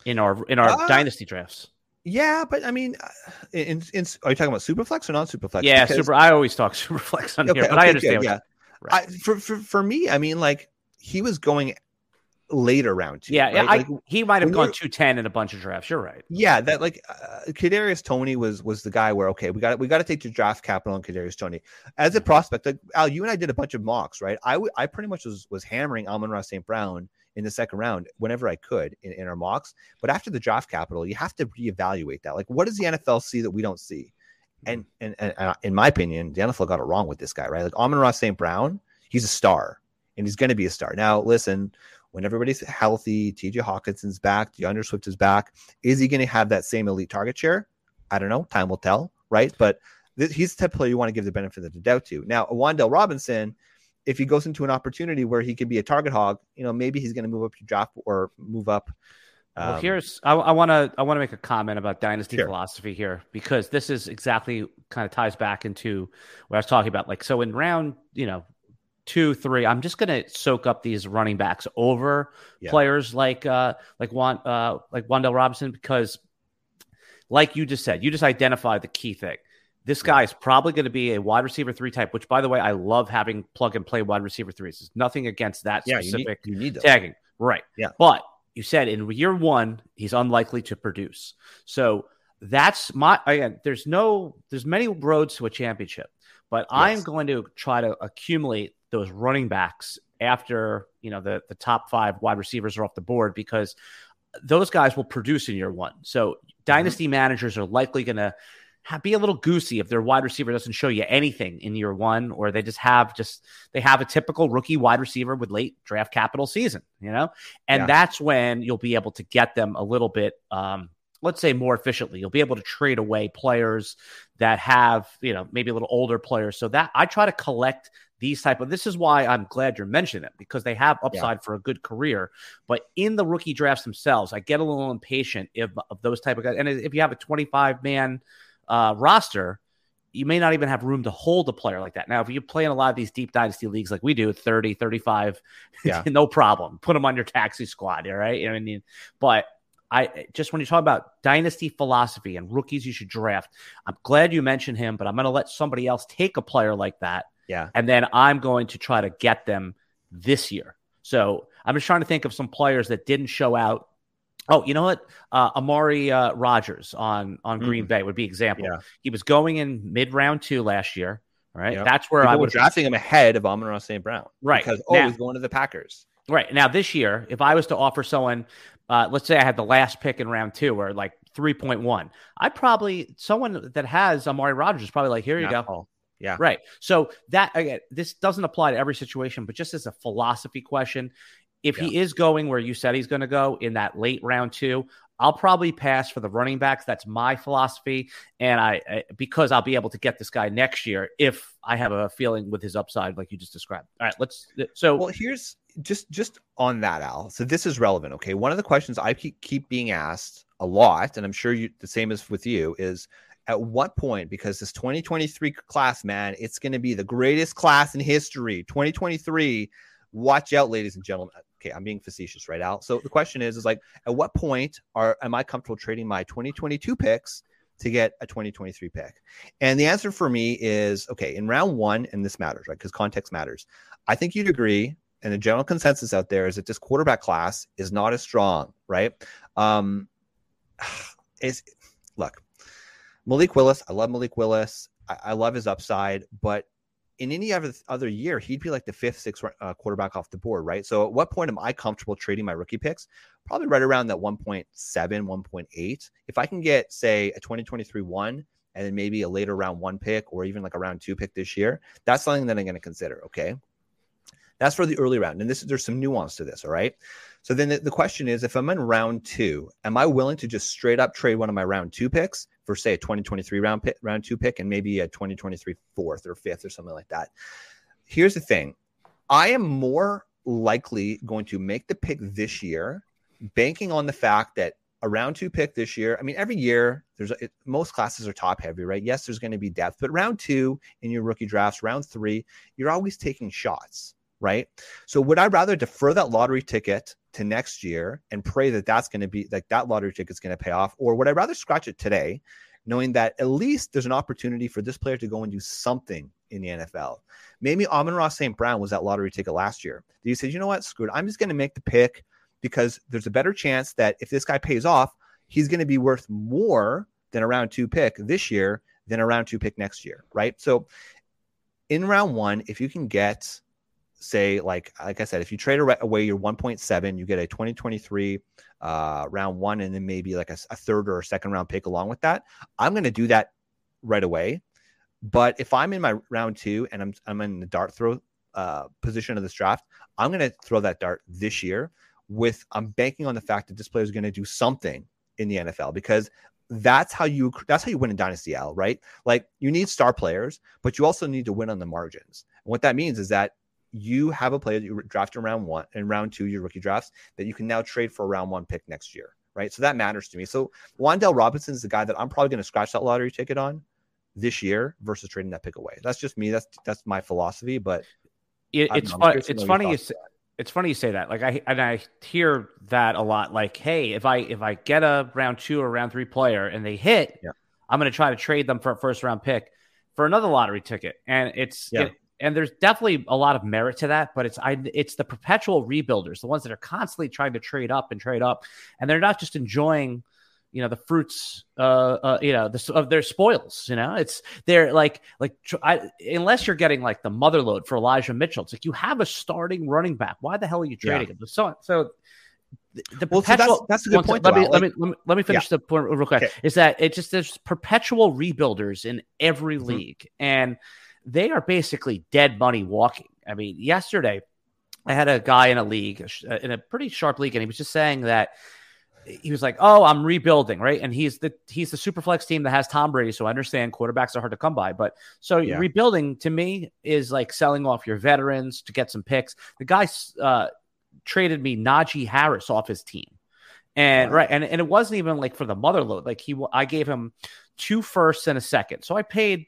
in our in our Uh, dynasty drafts. yeah, but I mean, uh, in, in are you talking about superflex or non superflex? Yeah, super. I always talk super flex on Okay, here, but okay, I understand. yeah. right. I, for, for for me, I mean, like he was going later round two. yeah, right? I, Like, he might have gone two ten in a bunch of drafts. You're right. Yeah, that like uh, Kadarius Toney was was the guy where okay, we got we got to take the draft capital on Kadarius Toney as Mm-hmm. a prospect. Like Al, you and I did a bunch of mocks, right? I w- I pretty much was was hammering Amon-Ra St. Brown in the second round whenever I could in, in our mocks. But after the draft capital, you have to reevaluate that. Like, what does the NFL see that we don't see? And and, and uh, in my opinion, the NFL got it wrong with this guy, right? Like Amon-Ra St. Brown, he's a star, and he's going to be a star. Now, listen, when everybody's healthy, TJ Hockenson's back, D'Andre Swift is back. Is he going to have that same elite target share? I don't know. Time will tell, right? But th- he's the type of player you want to give the benefit of the doubt to. Now, Wan'Dale Robinson, if he goes into an opportunity where he could be a target hog, you know, maybe he's going to move up to draft or move up. Well, um, here's I want to I want to make a comment about dynasty Sure. philosophy here because this is exactly kind of ties back into what I was talking about. Like so in round you know two three, I'm just gonna soak up these running backs over Yeah. players like uh like Juan uh like Wan'Dale Robinson because like you just said, you just identified the key thing. This guy is probably going to be a wide receiver three type, which by the way, I love having plug and play wide receiver threes. There's nothing against that yeah, you need, specific you need tagging. Right. Yeah. But you said in year one, he's unlikely to produce. So that's my again, there's no there's many roads to a championship, but I'm going to try to accumulate those running backs after you know the the top five wide receivers are off the board because those guys will produce in year one. So dynasty managers are likely gonna be a little goosey if their wide receiver doesn't show you anything in year one, or they just have just they have a typical rookie wide receiver with late draft capital season, you know, and yeah. that's when you'll be able to get them a little bit, um, let's say more efficiently. You'll be able to trade away players that have, you know, maybe a little older players. So that I try to collect these type of this is why I'm glad you're mentioning it because they have upside yeah. for a good career. But in the rookie drafts themselves, I get a little impatient if of those type of guys. And if you have a 25 man uh, roster, you may not even have room to hold a player like that. Now, if you play in a lot of these deep dynasty leagues like we do, 30, 35, yeah. no problem. Put them on your taxi squad, all right? You know what I mean? But I just when you talk about dynasty philosophy and rookies you should draft, I'm glad you mentioned him, but I'm going to let somebody else take a player like that yeah. And then I'm going to try to get them this year. So I'm just trying to think of some players that didn't show out. Oh, you know what? Uh, Amari uh, Rodgers on on Green mm. Bay would be example. Yeah. He was going in mid round two last year. Right. Yep. That's where People I was drafting him ahead of Amon St. Brown. Right. Because oh, now, he's going to the Packers. Right. Now this year, if I was to offer someone, uh, let's say I had the last pick in round two or like 3.1, I'd probably someone that has Amari Rodgers is probably like, here you Not go. All. Yeah. Right. So that again, this doesn't apply to every situation, but just as a philosophy question, if yeah. he is going where you said he's going to go in that late round two, I'll probably pass for the running backs. That's my philosophy, and I, I, because I'll be able to get this guy next year if I have a feeling with his upside, like you just described. All right, let's. So well, here's just just on that, Al. So this is relevant. Okay, one of the questions I keep keep being asked a lot, and I'm sure you the same as with you is at what point because this 2023 class man it's going to be the greatest class in history. 2023 watch out ladies and gentlemen. Okay i'm being facetious right out so the question is is like at what point are am i comfortable trading my 2022 picks to get a 2023 pick? And the answer for me is okay in round one and this matters right because context matters. I think you'd agree and the general consensus out there is that this quarterback class is not as strong right? Um is look Malik Willis, I love Malik Willis. I, I love his upside, but in any other other year, he'd be like the fifth, sixth uh, quarterback off the board, right? So at what point am I comfortable trading my rookie picks? Probably right around that 1.7, 1.8. If I can get, say, a 2023 one and then maybe a later round one pick or even like a round two pick this year, that's something that I'm going to consider. Okay. That's for the early round. And this there's some nuance to this. All right. So then the, the question is if I'm in round two, am I willing to just straight up trade one of my round two picks for say a 2023 round pick, round two pick and maybe a 2023 fourth or fifth or something like that? Here's the thing. I am more likely going to make the pick this year, banking on the fact that a round two pick this year. I mean, every year there's it, most classes are top heavy, right? Yes, there's going to be depth, but round two in your rookie drafts, round three, you're always taking shots right? So would I rather defer that lottery ticket to next year and pray that that's going to be like that lottery ticket's going to pay off, or would I rather scratch it today, knowing that at least there's an opportunity for this player to go and do something in the NFL? Maybe Amon-Ra St. Brown was that lottery ticket last year. You said, you know what, screw it, I'm just going to make the pick because there's a better chance that if this guy pays off, he's going to be worth more than a round two pick this year than a round two pick next year, right? So in round one, if you can get say like like I said, if you trade away your 1.7, you get a 2023 uh, round one, and then maybe like a, a third or a second round pick along with that. I'm going to do that right away. But if I'm in my round two and I'm I'm in the dart throw uh, position of this draft, I'm going to throw that dart this year. With I'm banking on the fact that this player is going to do something in the NFL because that's how you that's how you win in dynasty Al, right? Like you need star players, but you also need to win on the margins. And what that means is that you have a player that you draft in round one and round two, your rookie drafts, that you can now trade for a round one pick next year. Right. So that matters to me. So Wan'Dale Robinson is the guy that I'm probably going to scratch that lottery ticket on this year versus trading that pick away. That's just me. That's that's my philosophy. But it, it's fun, it's funny you say, it's funny you say that. Like I and I hear that a lot. Like, hey, if I if I get a round two or round three player and they hit, yeah. I'm going to try to trade them for a first round pick for another lottery ticket. And it's yeah. it, and there's definitely a lot of merit to that, but it's I it's the perpetual rebuilders, the ones that are constantly trying to trade up and trade up, and they're not just enjoying, you know, the fruits, uh, uh you know, the, of their spoils. You know, it's they're like like I, unless you're getting like the mother load for Elijah Mitchell, it's like you have a starting running back. Why the hell are you trading yeah. him? So so the, well, perpetual. So that's, that's, a good point. Let, me, like, let, me, let me let me finish yeah. the point real quick. Okay. Is that it? Just there's perpetual rebuilders in every mm-hmm. league, and they are basically dead money walking. I mean, yesterday I had a guy in a league in a pretty sharp league, and he was just saying that he was like, "Oh, I'm rebuilding, right?" And he's the he's the superflex team that has Tom Brady, so I understand quarterbacks are hard to come by. But so yeah. rebuilding to me is like selling off your veterans to get some picks. The guy uh, traded me Najee Harris off his team, and right, and and it wasn't even like for the mother load. Like he, I gave him two firsts and a second, so I paid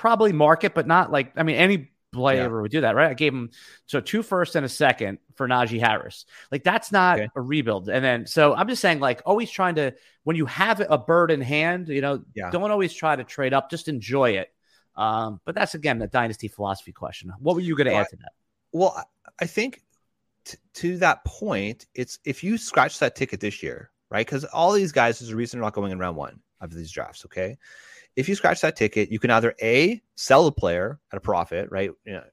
probably market, but not like I mean any player yeah. would do that, right? I gave him so two first and a second for Najee Harris. Like that's not okay. a rebuild. And then so I'm just saying, like always trying to when you have a bird in hand, you know, yeah. don't always try to trade up. Just enjoy it. Um, but that's again the dynasty philosophy question. What were you going to well, add to that? Well, I think t- to that point, it's if you scratch that ticket this year, right? Because all these guys, is a reason they're not going in round one of these drafts. Okay, if you scratch that ticket, you can either a sell the player at a profit, right? You know,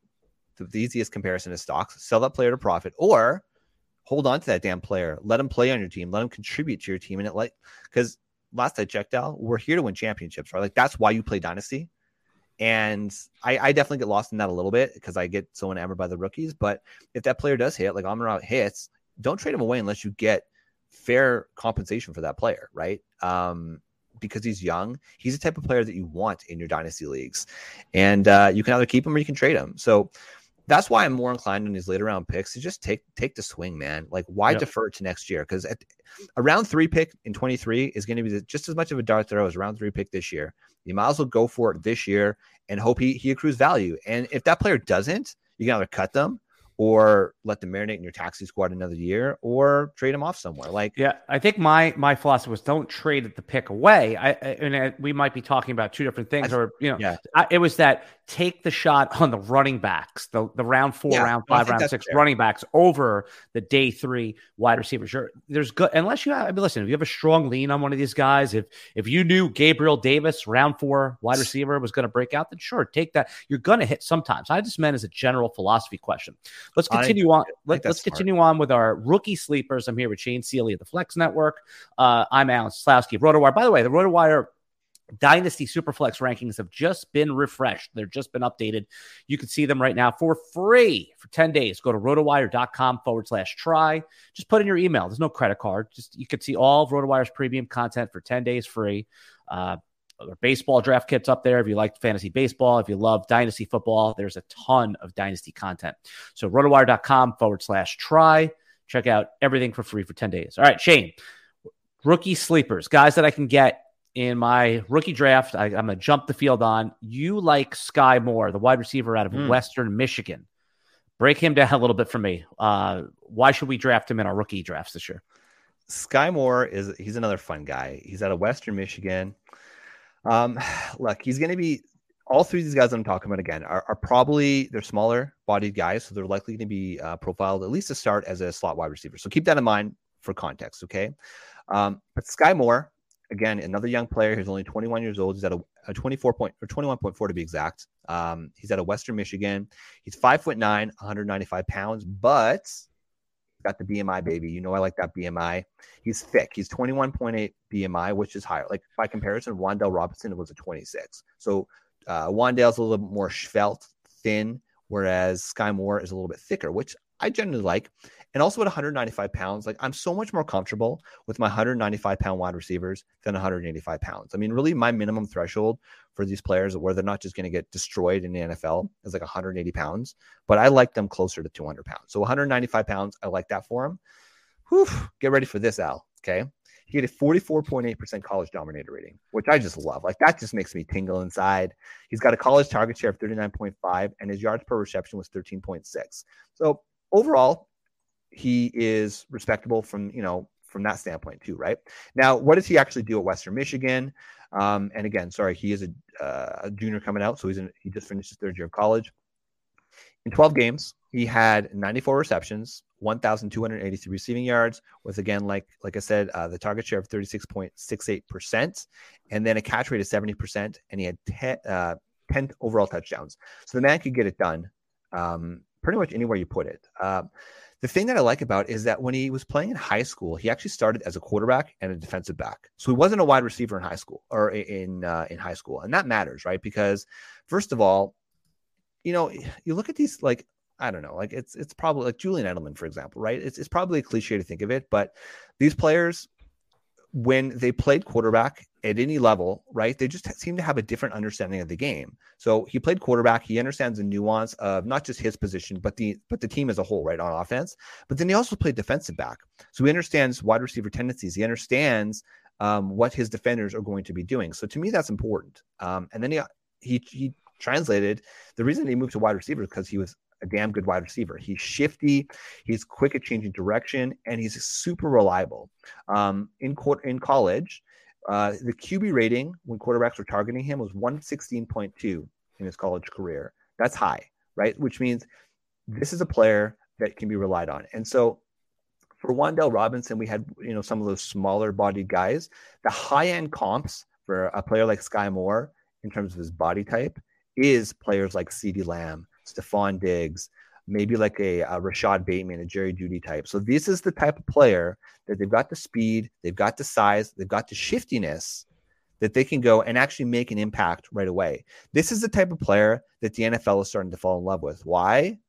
the, easiest comparison is stocks. Sell that player a profit, or hold on to that damn player. Let him play on your team. Let him contribute to your team. And it like because last I checked out, we're here to win championships, right? Like that's why you play dynasty. And I, I definitely get lost in that a little bit because I get so enamored by the rookies. But if that player does hit, like Amon hits, don't trade him away unless you get fair compensation for that player, right? Um, because he's young, he's the type of player that you want in your dynasty leagues, and uh, you can either keep him or you can trade him. So that's why I'm more inclined on these later round picks to just take take the swing, man. Like why yep. defer to next year? Because a round three pick in 23 is going to be just as much of a dart throw as a round three pick this year. You might as well go for it this year and hope he he accrues value. And if that player doesn't, you can either cut them or let them marinate in your taxi squad another year or trade them off somewhere like yeah i think my my philosophy was don't trade the pick away i, I and I, we might be talking about two different things I, or you know yeah. I, it was that take the shot on the running backs the, the round four yeah, round five round six fair. running backs over the day three wide receivers You're, there's good unless you have I mean, listen if you have a strong lean on one of these guys if if you knew gabriel davis round four wide receiver was going to break out then sure take that you're going to hit sometimes i just meant as a general philosophy question Let's continue I, on. Let, us continue on with our rookie sleepers. I'm here with Shane Sealy of the Flex Network. Uh, I'm Alan Slowski of RotoWire. By the way, the RotoWire Dynasty Superflex rankings have just been refreshed. They've just been updated. You can see them right now for free for 10 days. Go to rotowire.com forward slash try. Just put in your email. There's no credit card. Just you can see all of RotoWire's premium content for 10 days free. Uh, baseball draft kits up there. If you like fantasy baseball, if you love dynasty football, there's a ton of dynasty content. So rotowire.com forward slash try. Check out everything for free for 10 days. All right, Shane, rookie sleepers, guys that I can get in my rookie draft. I, am going to jump the field on. You like Sky Moore, the wide receiver out of mm. Western Michigan. Break him down a little bit for me. Uh, why should we draft him in our rookie drafts this year? Sky Moore is he's another fun guy. He's out of Western Michigan. Um, look, he's going to be all three of these guys I'm talking about again are, are probably they're smaller bodied guys, so they're likely going to be uh, profiled at least to start as a slot wide receiver. So keep that in mind for context, okay? Um, but Sky Moore, again, another young player who's only 21 years old. He's at a, a 24 point or 21.4 to be exact. Um, he's at a Western Michigan. He's five foot nine, 195 pounds, but he's got the BMI baby. You know, I like that BMI. He's thick. He's 21.8 BMI, which is higher. Like by comparison, Wan'Dale Robinson was a 26. So uh, Wan'Dale's a little bit more svelte, thin, whereas Sky Moore is a little bit thicker, which I generally like. And also at 195 pounds, like I'm so much more comfortable with my 195 pound wide receivers than 185 pounds. I mean, really, my minimum threshold for these players where they're not just going to get destroyed in the NFL is like 180 pounds, but I like them closer to 200 pounds. So 195 pounds, I like that for him. Whew, get ready for this, Al. Okay. He had a 44.8% college dominator rating, which I just love. Like that just makes me tingle inside. He's got a college target share of 39.5, and his yards per reception was 13.6. So overall, he is respectable from you know from that standpoint too, right? Now, what does he actually do at Western Michigan? Um, and again, sorry, he is a, uh, a junior coming out, so he's in, he just finished his third year of college. In 12 games, he had 94 receptions, 1,283 receiving yards, with again, like like I said, uh, the target share of 36.68 percent, and then a catch rate of 70 percent, and he had 10, uh, 10, overall touchdowns. So the man could get it done. Um, pretty much anywhere you put it. Uh, the thing that I like about is that when he was playing in high school, he actually started as a quarterback and a defensive back. So he wasn't a wide receiver in high school or in uh, in high school, and that matters, right? Because first of all, you know, you look at these like I don't know, like it's it's probably like Julian Edelman, for example, right? It's it's probably a cliche to think of it, but these players when they played quarterback at any level, right, they just seem to have a different understanding of the game. So he played quarterback. He understands the nuance of not just his position, but the but the team as a whole, right, on offense. But then he also played defensive back, so he understands wide receiver tendencies. He understands um, what his defenders are going to be doing. So to me, that's important. Um, and then he he he translated the reason he moved to wide receiver because he was a damn good wide receiver. He's shifty, he's quick at changing direction, and he's super reliable. Um, in court in college, uh, the QB rating when quarterbacks were targeting him was 116.2 in his college career. That's high, right? Which means this is a player that can be relied on. And so for Wan'Dale Robinson, we had you know some of those smaller bodied guys. The high end comps for a player like Sky Moore in terms of his body type is players like CeeDee Lamb, Stefon Diggs, maybe like a, a Rashod Bateman, a Jerry Jeudy type. So this is the type of player that they've got the speed, they've got the size, they've got the shiftiness that they can go and actually make an impact right away. This is the type of player that the NFL is starting to fall in love with. Why?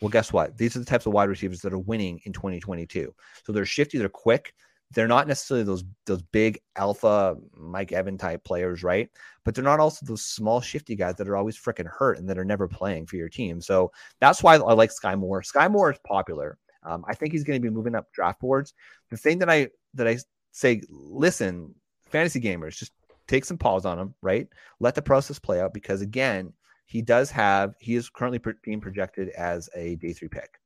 Well, guess what? These are the types of wide receivers that are winning in 2022. So they're shifty, they're quick, they're not necessarily those those big alpha Mike Evan type players, right? But they're not also those small shifty guys that are always freaking hurt and that are never playing for your team. So that's why I like Sky Moore. Sky Moore is popular. Um, I think he's going to be moving up draft boards. The thing that I that I say, listen, fantasy gamers, just take some pause on him, right? Let the process play out because again, he does have he is currently being projected as a day three pick.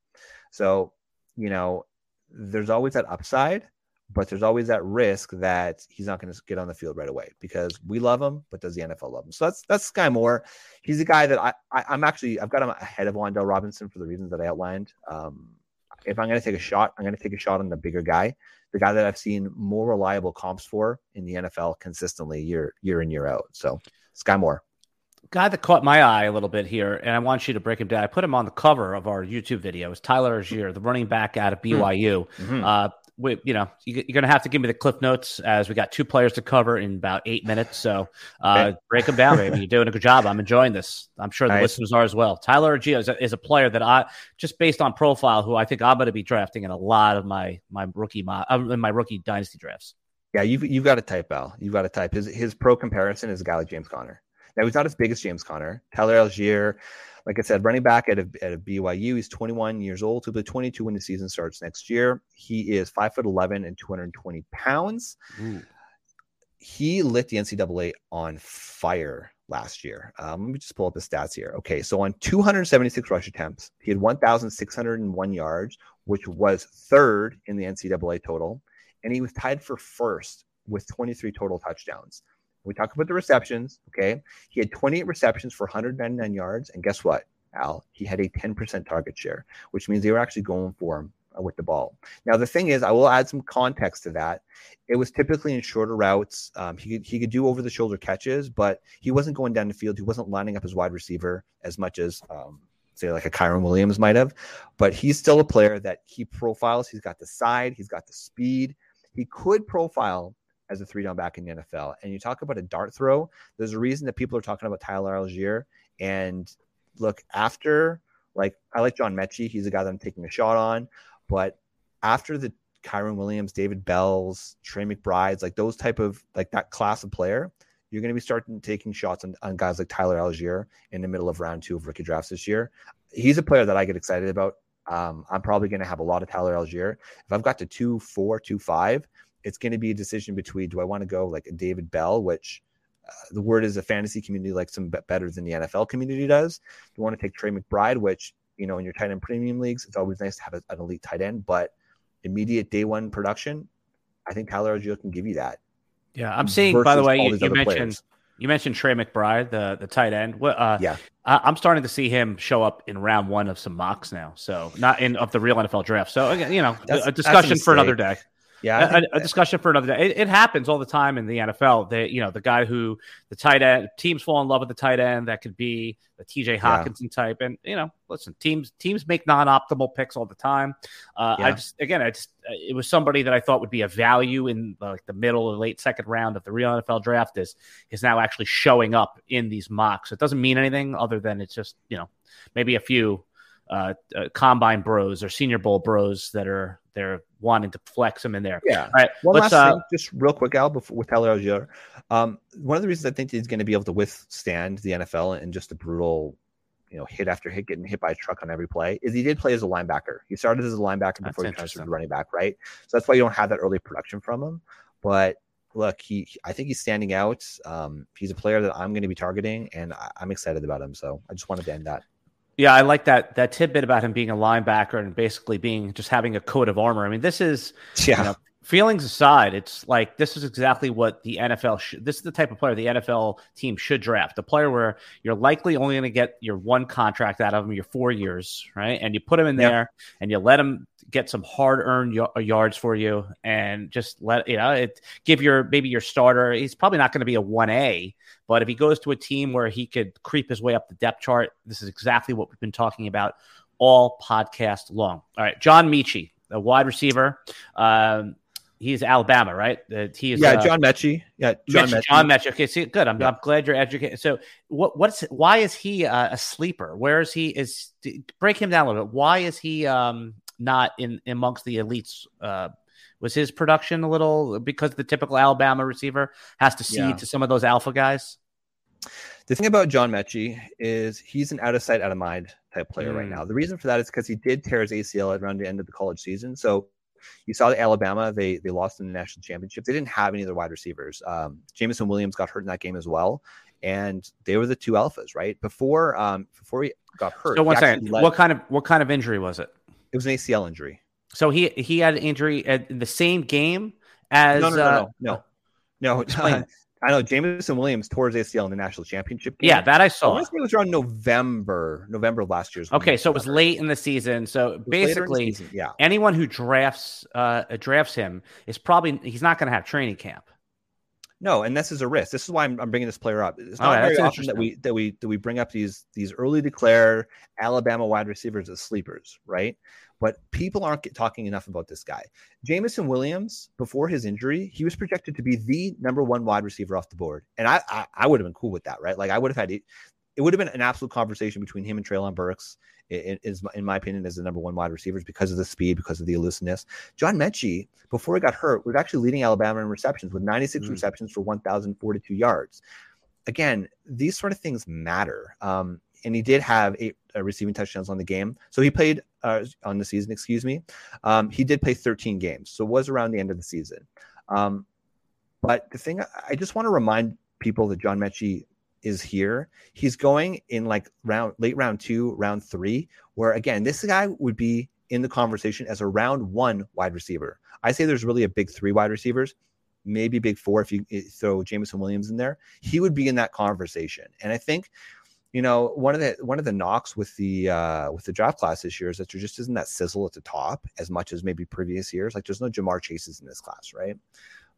So you know, there's always that upside but there's always that risk that he's not going to get on the field right away because we love him, but does the NFL love him? So that's that's Sky Moore. He's a guy that I, I am actually I've got him ahead of Wan'Dale Robinson for the reasons that I outlined. Um, if I'm going to take a shot, I'm going to take a shot on the bigger guy, the guy that I've seen more reliable comps for in the NFL consistently year year in year out. So Sky Moore. Guy that caught my eye a little bit here, and I want you to break him down. I put him on the cover of our YouTube video. It's Tyler Allgeier, the running back out of BYU. Mm-hmm. Uh, we, you know, you, are going to have to give me the cliff notes as we got two players to cover in about eight minutes. So uh, okay. break them down, baby. You're doing a good job. I'm enjoying this. I'm sure the nice. listeners are as well. Tyler Allgeier is, is a, player that I just based on profile, who I think I'm going to be drafting in a lot of my my rookie my uh, in my rookie dynasty drafts. Yeah, you've you've got to type Al. You've got to type his his pro comparison is a guy like James Conner. Now he's not as big as James Conner. Tyler Allgeier, like I said, running back at a, at a BYU. He's 21 years old. He'll be 22 when the season starts next year. He is five foot 11 and 220 pounds. Ooh. He lit the NCAA on fire last year. Um, let me just pull up the stats here. Okay, so on 276 rush attempts, he had 1,601 yards, which was third in the NCAA total, and he was tied for first with 23 total touchdowns. We talk about the receptions. Okay. He had 28 receptions for 199 yards. And guess what, Al? He had a 10% target share, which means they were actually going for him uh, with the ball. Now, the thing is, I will add some context to that. It was typically in shorter routes. Um, he, could, he could do over the shoulder catches, but he wasn't going down the field. He wasn't lining up his wide receiver as much as, um, say, like a Kyren Williams might have. But he's still a player that he profiles. He's got the side, he's got the speed. He could profile as a three down back in the NFL. And you talk about a dart throw, there's a reason that people are talking about Tyler Allgeier. And look, after like I like John Metchie, he's a guy that I'm taking a shot on, but after the Kyren Williams, David Bells, Trey McBride's, like those type of like that class of player, you're going to be starting taking shots on, on guys like Tyler Allgeier in the middle of round two of rookie drafts this year. He's a player that I get excited about. Um, I'm probably going to have a lot of Tyler Allgeier. If I've got to two, four, two, five, it's going to be a decision between do I want to go like a David Bell, which uh, the word is a fantasy community likes him better than the NFL community does. Do you want to take Trey McBride, which you know in your tight end premium leagues, it's always nice to have an elite tight end, but immediate day one production, I think Tyler Allgeier can give you that. Yeah, I'm seeing. By the way, you, you mentioned players. you mentioned Trey McBride, the the tight end. Uh, yeah, I, am starting to see him show up in round one of some mocks now. So not in of the real NFL draft. So again, you know, that's, a discussion for another day. Yeah, a, a, discussion for another day. It, it, happens all the time in the NFL. That you know, the guy who the tight end teams fall in love with the tight end. That could be the T.J. Hockenson yeah. type. And you know, listen, teams teams make non-optimal picks all the time. Uh, yeah. I just again, I just it was somebody that I thought would be a value in like the middle or late second round of the real NFL draft. Is is now actually showing up in these mocks. It doesn't mean anything other than it's just you know maybe a few uh, uh, combine bros or Senior Bowl bros that are they're wanting to flex them in there. Yeah. All right. One last uh, thing, just real quick, Al, before, with Tyler Allgeier. Um, one of the reasons I think he's going to be able to withstand the NFL and just a brutal, you know, hit after hit, getting hit by a truck on every play, is he did play as a linebacker. He started as a linebacker before he transferred to running back, right? So that's why you don't have that early production from him. But look, he, I think he's standing out. Um, he's a player that I'm going to be targeting, and I, I'm excited about him. So I just wanted to end that. Yeah, I like that that tidbit about him being a linebacker and basically being just having a coat of armor. I mean, this is yeah. You know, feelings aside, it's like this is exactly what the NFL should. This is the type of player the NFL team should draft. The player where you're likely only going to get your one contract out of him, your four years, right? And you put him in there and you let him get some hard earned uh, yards for you, and just let you know it give your maybe your starter. He's probably not going to be a one A, but if he goes to a team where he could creep his way up the depth chart, this is exactly what we've been talking about all podcast long. All right, John Metchie, a wide receiver. Um, he's Alabama, right? Uh, he is, yeah, uh, John Metchie. Yeah, John Metchie. John Metchie. Okay, see, good. I'm, yeah. I'm glad you're educated. So, what what's why is he uh, a sleeper? Where is he? Is break him down a little bit. Why is he um, not in amongst the elites? Uh, was his production a little because the typical Alabama receiver has to cede yeah. to some of those alpha guys? The thing about John Metchie is he's an out of sight, out of mind type player mm. right now. The reason for that is because he did tear his ACL around the end of the college season. So you saw the Alabama, they they lost in the national championship. They didn't have any other wide receivers. Um, Jameson Williams got hurt in that game as well. And they were the two alphas, right? Before um before he got hurt. So one second. Led, what kind of what kind of injury was it? It was an ACL injury. So he he had an injury in the same game as no no no uh, no no. no. I know Jameson Williams tore his ACL in the national championship game. Yeah, that I saw. I it was around November, November of last year. Okay, so it was late in the season. So basically, season, yeah, anyone who drafts uh, drafts him is probably he's not going to have training camp. No, and this is a risk. This is why I'm, I'm bringing this player up. It's not very often that we that we that we bring up these these early declare Alabama wide receivers as sleepers, right? But people aren't talking enough about this guy. Jameson Williams, before his injury, he was projected to be the number one wide receiver off the board, and I I, I would have been cool with that, right? Like I would have had it. It would have been an absolute conversation between him and Treylon Burks is in my opinion as the number one wide receivers because of the speed, because of the elusiveness. John Metchie, before he got hurt, was actually leading Alabama in receptions with 96 mm. receptions for 1,042 yards. Again, these sort of things matter. Um, and he did have eight uh, receiving touchdowns on the game. So he played uh, on the season, excuse me. Um, he did play 13 games. So it was around the end of the season. Um, but the thing I just want to remind people that John Metchie is here. He's going in like round late round two, round three, where again, this guy would be in the conversation as a round one wide receiver. I say there's really a big three wide receivers, maybe big four if you throw Jameson Williams in there. He would be in that conversation. And I think, you know, one of the one of the knocks with the uh with the draft class this year is that there just isn't that sizzle at the top as much as maybe previous years. Like there's no Ja'Marr Chases in this class, right?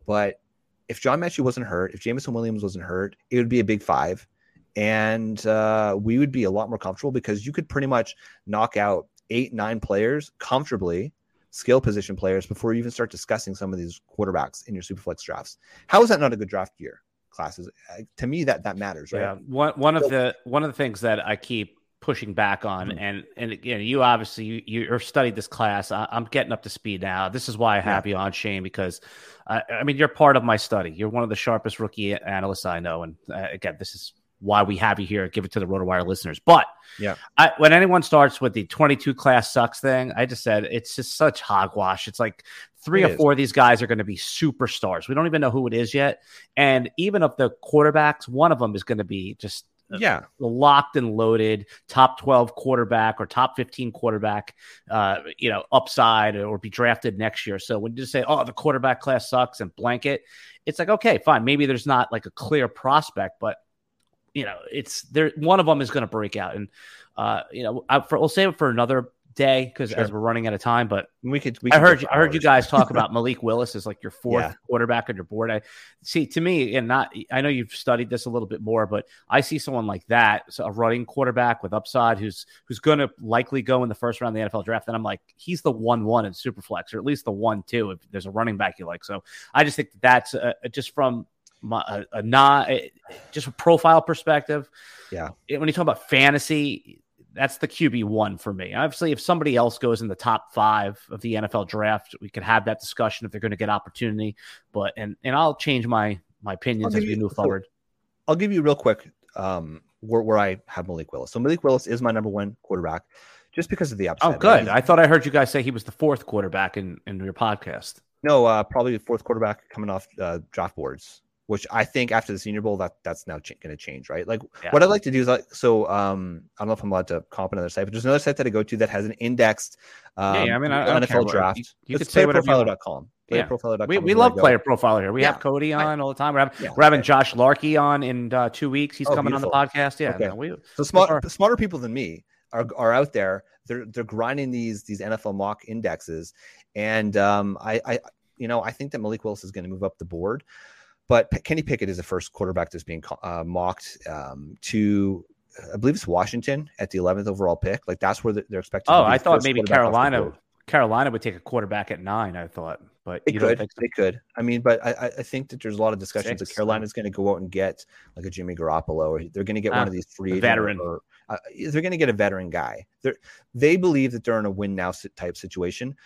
But if John Metchie wasn't hurt, if Jameson Williams wasn't hurt, it would be a big five. And uh, we would be a lot more comfortable because you could pretty much knock out eight, nine players comfortably, skill position players, before you even start discussing some of these quarterbacks in your superflex drafts. How is that not a good draft year? Classes uh, to me that that matters, right? Yeah, one one of the one of the things that I keep pushing back on mm-hmm. and and you know you obviously you you studied this class I, am getting up to speed now this is why i have yeah. you on shane because uh, i mean you're part of my study you're one of the sharpest rookie analysts i know and uh, again this is why we have you here. Give it to the rotowire listeners. But yeah. I, when anyone starts with the 22 class sucks thing i just said it's just such hogwash. It's like three it or four of these guys are going to be superstars. We don't even know who it is yet. And even of the quarterbacks one of them is going to be just yeah, locked and loaded top 12 quarterback or top 15 quarterback, uh, you know, upside or be drafted next year. So when you just say, oh, the quarterback class sucks and blanket, it's like, okay, fine. Maybe there's not like a clear prospect, but you know, it's there. One of them is going to break out. And, uh, you know, I, for, we'll save it for another day because Sure. as we're running out of time. But We could. We I heard you, I heard you guys talk about Malik Willis as like your fourth Yeah. quarterback on your board. I see to me, and not I know you've studied this a little bit more, but I see someone like that, so a running quarterback with upside who's who's going to likely go in the first round of the NFL draft. And I'm like, he's the one one in Superflex, or at least the one two if there's a running back you like. So I just think that's uh, just from a, a not just a profile perspective. Yeah. it- when you talk about fantasy, that's the QB one for me. Obviously, if somebody else goes in the top five of the NFL draft, we could have that discussion if they're going to get opportunity. But and and I'll change my my opinions as we you- move forward. I'll give you real quick um, where, where I have Malik Willis. So Malik Willis is my number one quarterback, just because of the upside. Oh, good. He's- I thought I heard you guys say he was the fourth quarterback in in your podcast. No, uh, probably the fourth quarterback coming off uh, draft boards, which I think after the Senior Bowl that that's now ch- going to change, right? Like Yeah. what I'd like to do is like so. Um, I don't know if I'm allowed to comp another site, but there's another site that I go to that has an indexed. Um, Yeah, yeah, I mean, I- I NFL what- draft. you- you could say whatever you want. playerprofiler.com. Yeah. Playerprofiler.com We, we love player profiler here. We Yeah. have Cody on all the time. We're having, Yeah. we're having Josh Larkey on in uh, two weeks. He's Oh, coming on the podcast. Yeah, Okay. no, we, So smart, smarter people than me are, are out there. They're they're grinding these these NFL mock indexes, and um, I, I you know I think that Malik Willis is going to move up the board, but Kenny Pickett is the first quarterback that's being uh, mocked um, to. I believe it's Washington at the 11th overall pick. Like that's where they're expected. oh, to be I thought maybe quarterback off the Carolina. Carolina would take a quarterback at nine. I thought, but They don't could. so? They could. I mean, but I, I think that there's a lot of discussions that Six. Carolina's going to go out and get like a Jimmy Garoppolo, or they're going to get Ah, one of these free agent veteran. Or, uh, they're going to get a veteran guy. They they believe that they're in a win now type situation.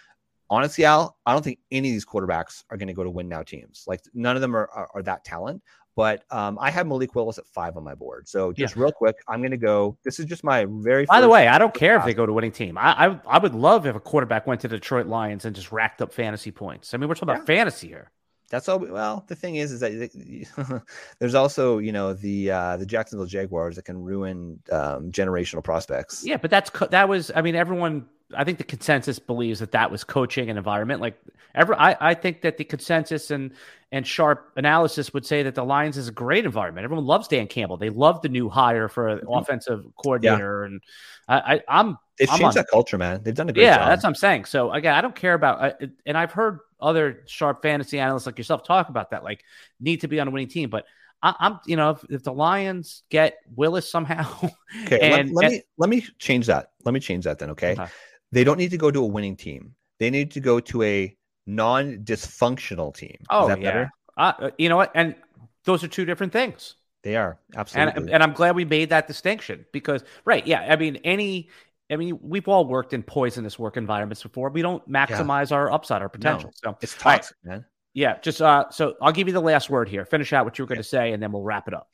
Honestly, Al, I don't think any of these quarterbacks are going to go to win now teams. Like none of them are are, are that talent. But um, I have Malik Willis at five on my board. So just real quick, I'm going to go. This is just my very. By the way, I don't care if they go to winning team. I, I I would love if a quarterback went to Detroit Lions and just racked up fantasy points. I mean, we're talking about fantasy here. That's all. Well, the thing is, is that there's also, you know, the uh, the Jacksonville Jaguars that can ruin um, generational prospects. Yeah, but that's co- that was. I mean, everyone. I think the consensus believes that that was coaching and environment. Like every, I, I think that the consensus and and sharp analysis would say that the Lions is a great environment. Everyone loves Dan Campbell. They love the new hire for an offensive coordinator, and I, I I'm They've I'm changed on- that culture, man. They've done a great yeah, job. that's what I'm saying. So again, I don't care about, and I've heard other sharp fantasy analysts like yourself talk about that, like need to be on a winning team. But I, I'm, you know, if, if the Lions get Willis somehow, okay. and- let, let and- me let me change that. Let me change that then. Okay? Okay. They don't need to go to a winning team. They need to go to a non-dysfunctional team. Is oh that yeah, better? uh, uh, you know what? And those are two different things. They are absolutely. And and I'm glad we made that distinction because right, yeah. I mean, any. I mean, we've all worked in poisonous work environments before. We don't maximize our upside, our potential. So it's all right. toxic, man. Yeah, just uh, so I'll give you the last word here. Finish out what you were going to say, and then we'll wrap it up.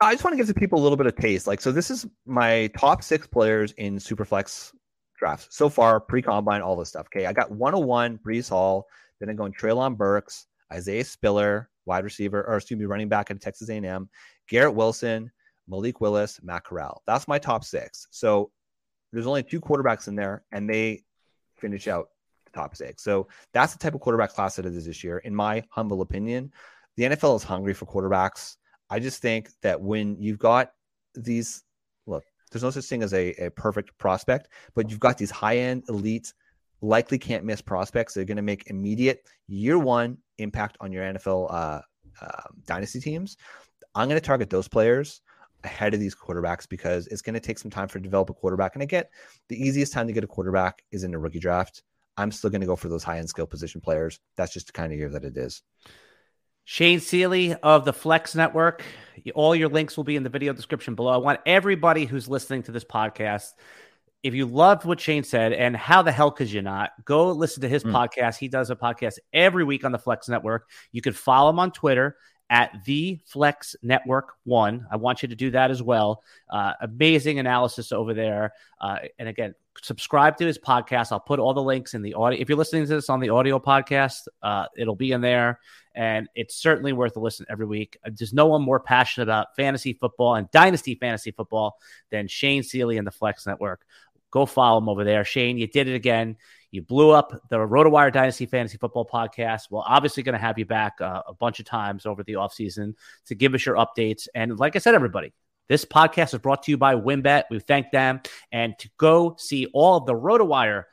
I just want to give the people a little bit of taste. Like, so this is my top six players in Superflex drafts so far, pre combine, all this stuff. Okay. I got 101, Breece Hall. Then I'm going Treylon Burks, Isaiah Spiller, wide receiver, or excuse me, running back at Texas A&M, Garrett Wilson, Malik Willis, Matt Corral. That's my top six. So there's only two quarterbacks in there, and they finish out the top six. So that's the type of quarterback class that it is this year, in my humble opinion. The NFL is hungry for quarterbacks. I just think that when you've got these, look, there's no such thing as a, a perfect prospect, but you've got these high end elite, likely can't miss prospects that are going to make immediate year one impact on your NFL uh, uh, dynasty teams. I'm going to target those players ahead of these quarterbacks because it's going to take some time for to develop a quarterback. And I get the easiest time to get a quarterback is in the rookie draft. I'm still going to go for those high end skill position players. That's just the kind of year that it is. Shane Seeley of the Flex Network. All your links will be in the video description below. I want everybody who's listening to this podcast, if you loved what Shane said, and how the hell could you not, go listen to his Mm. podcast. He does a podcast every week on the Flex Network. You can follow him on Twitter at the Flex Network One. I want you to do that as well. Uh, amazing analysis over there. Uh, and again, subscribe to his podcast. I'll put all the links in the audio. If you're listening to this on the audio podcast, uh, it'll be in there. And it's certainly worth a listen every week. Uh, There's no one more passionate about fantasy football and dynasty fantasy football than Shane Seeley and the Flex Network. Go follow him over there. Shane, you did it again. You blew up the RotoWire Dynasty Fantasy Football podcast. Well, obviously going to have you back uh, a bunch of times over the offseason to give us your updates. And like I said, everybody, This podcast is brought to you by WynnBET. We thank them. And to go see all of the RotoWire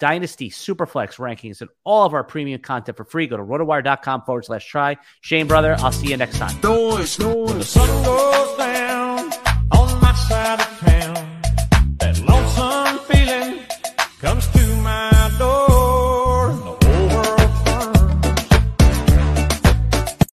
Dynasty Superflex rankings and all of our premium content for free, go to rotowire.com forward slash try. Shane, brother, I'll see you next time. Noise, noise,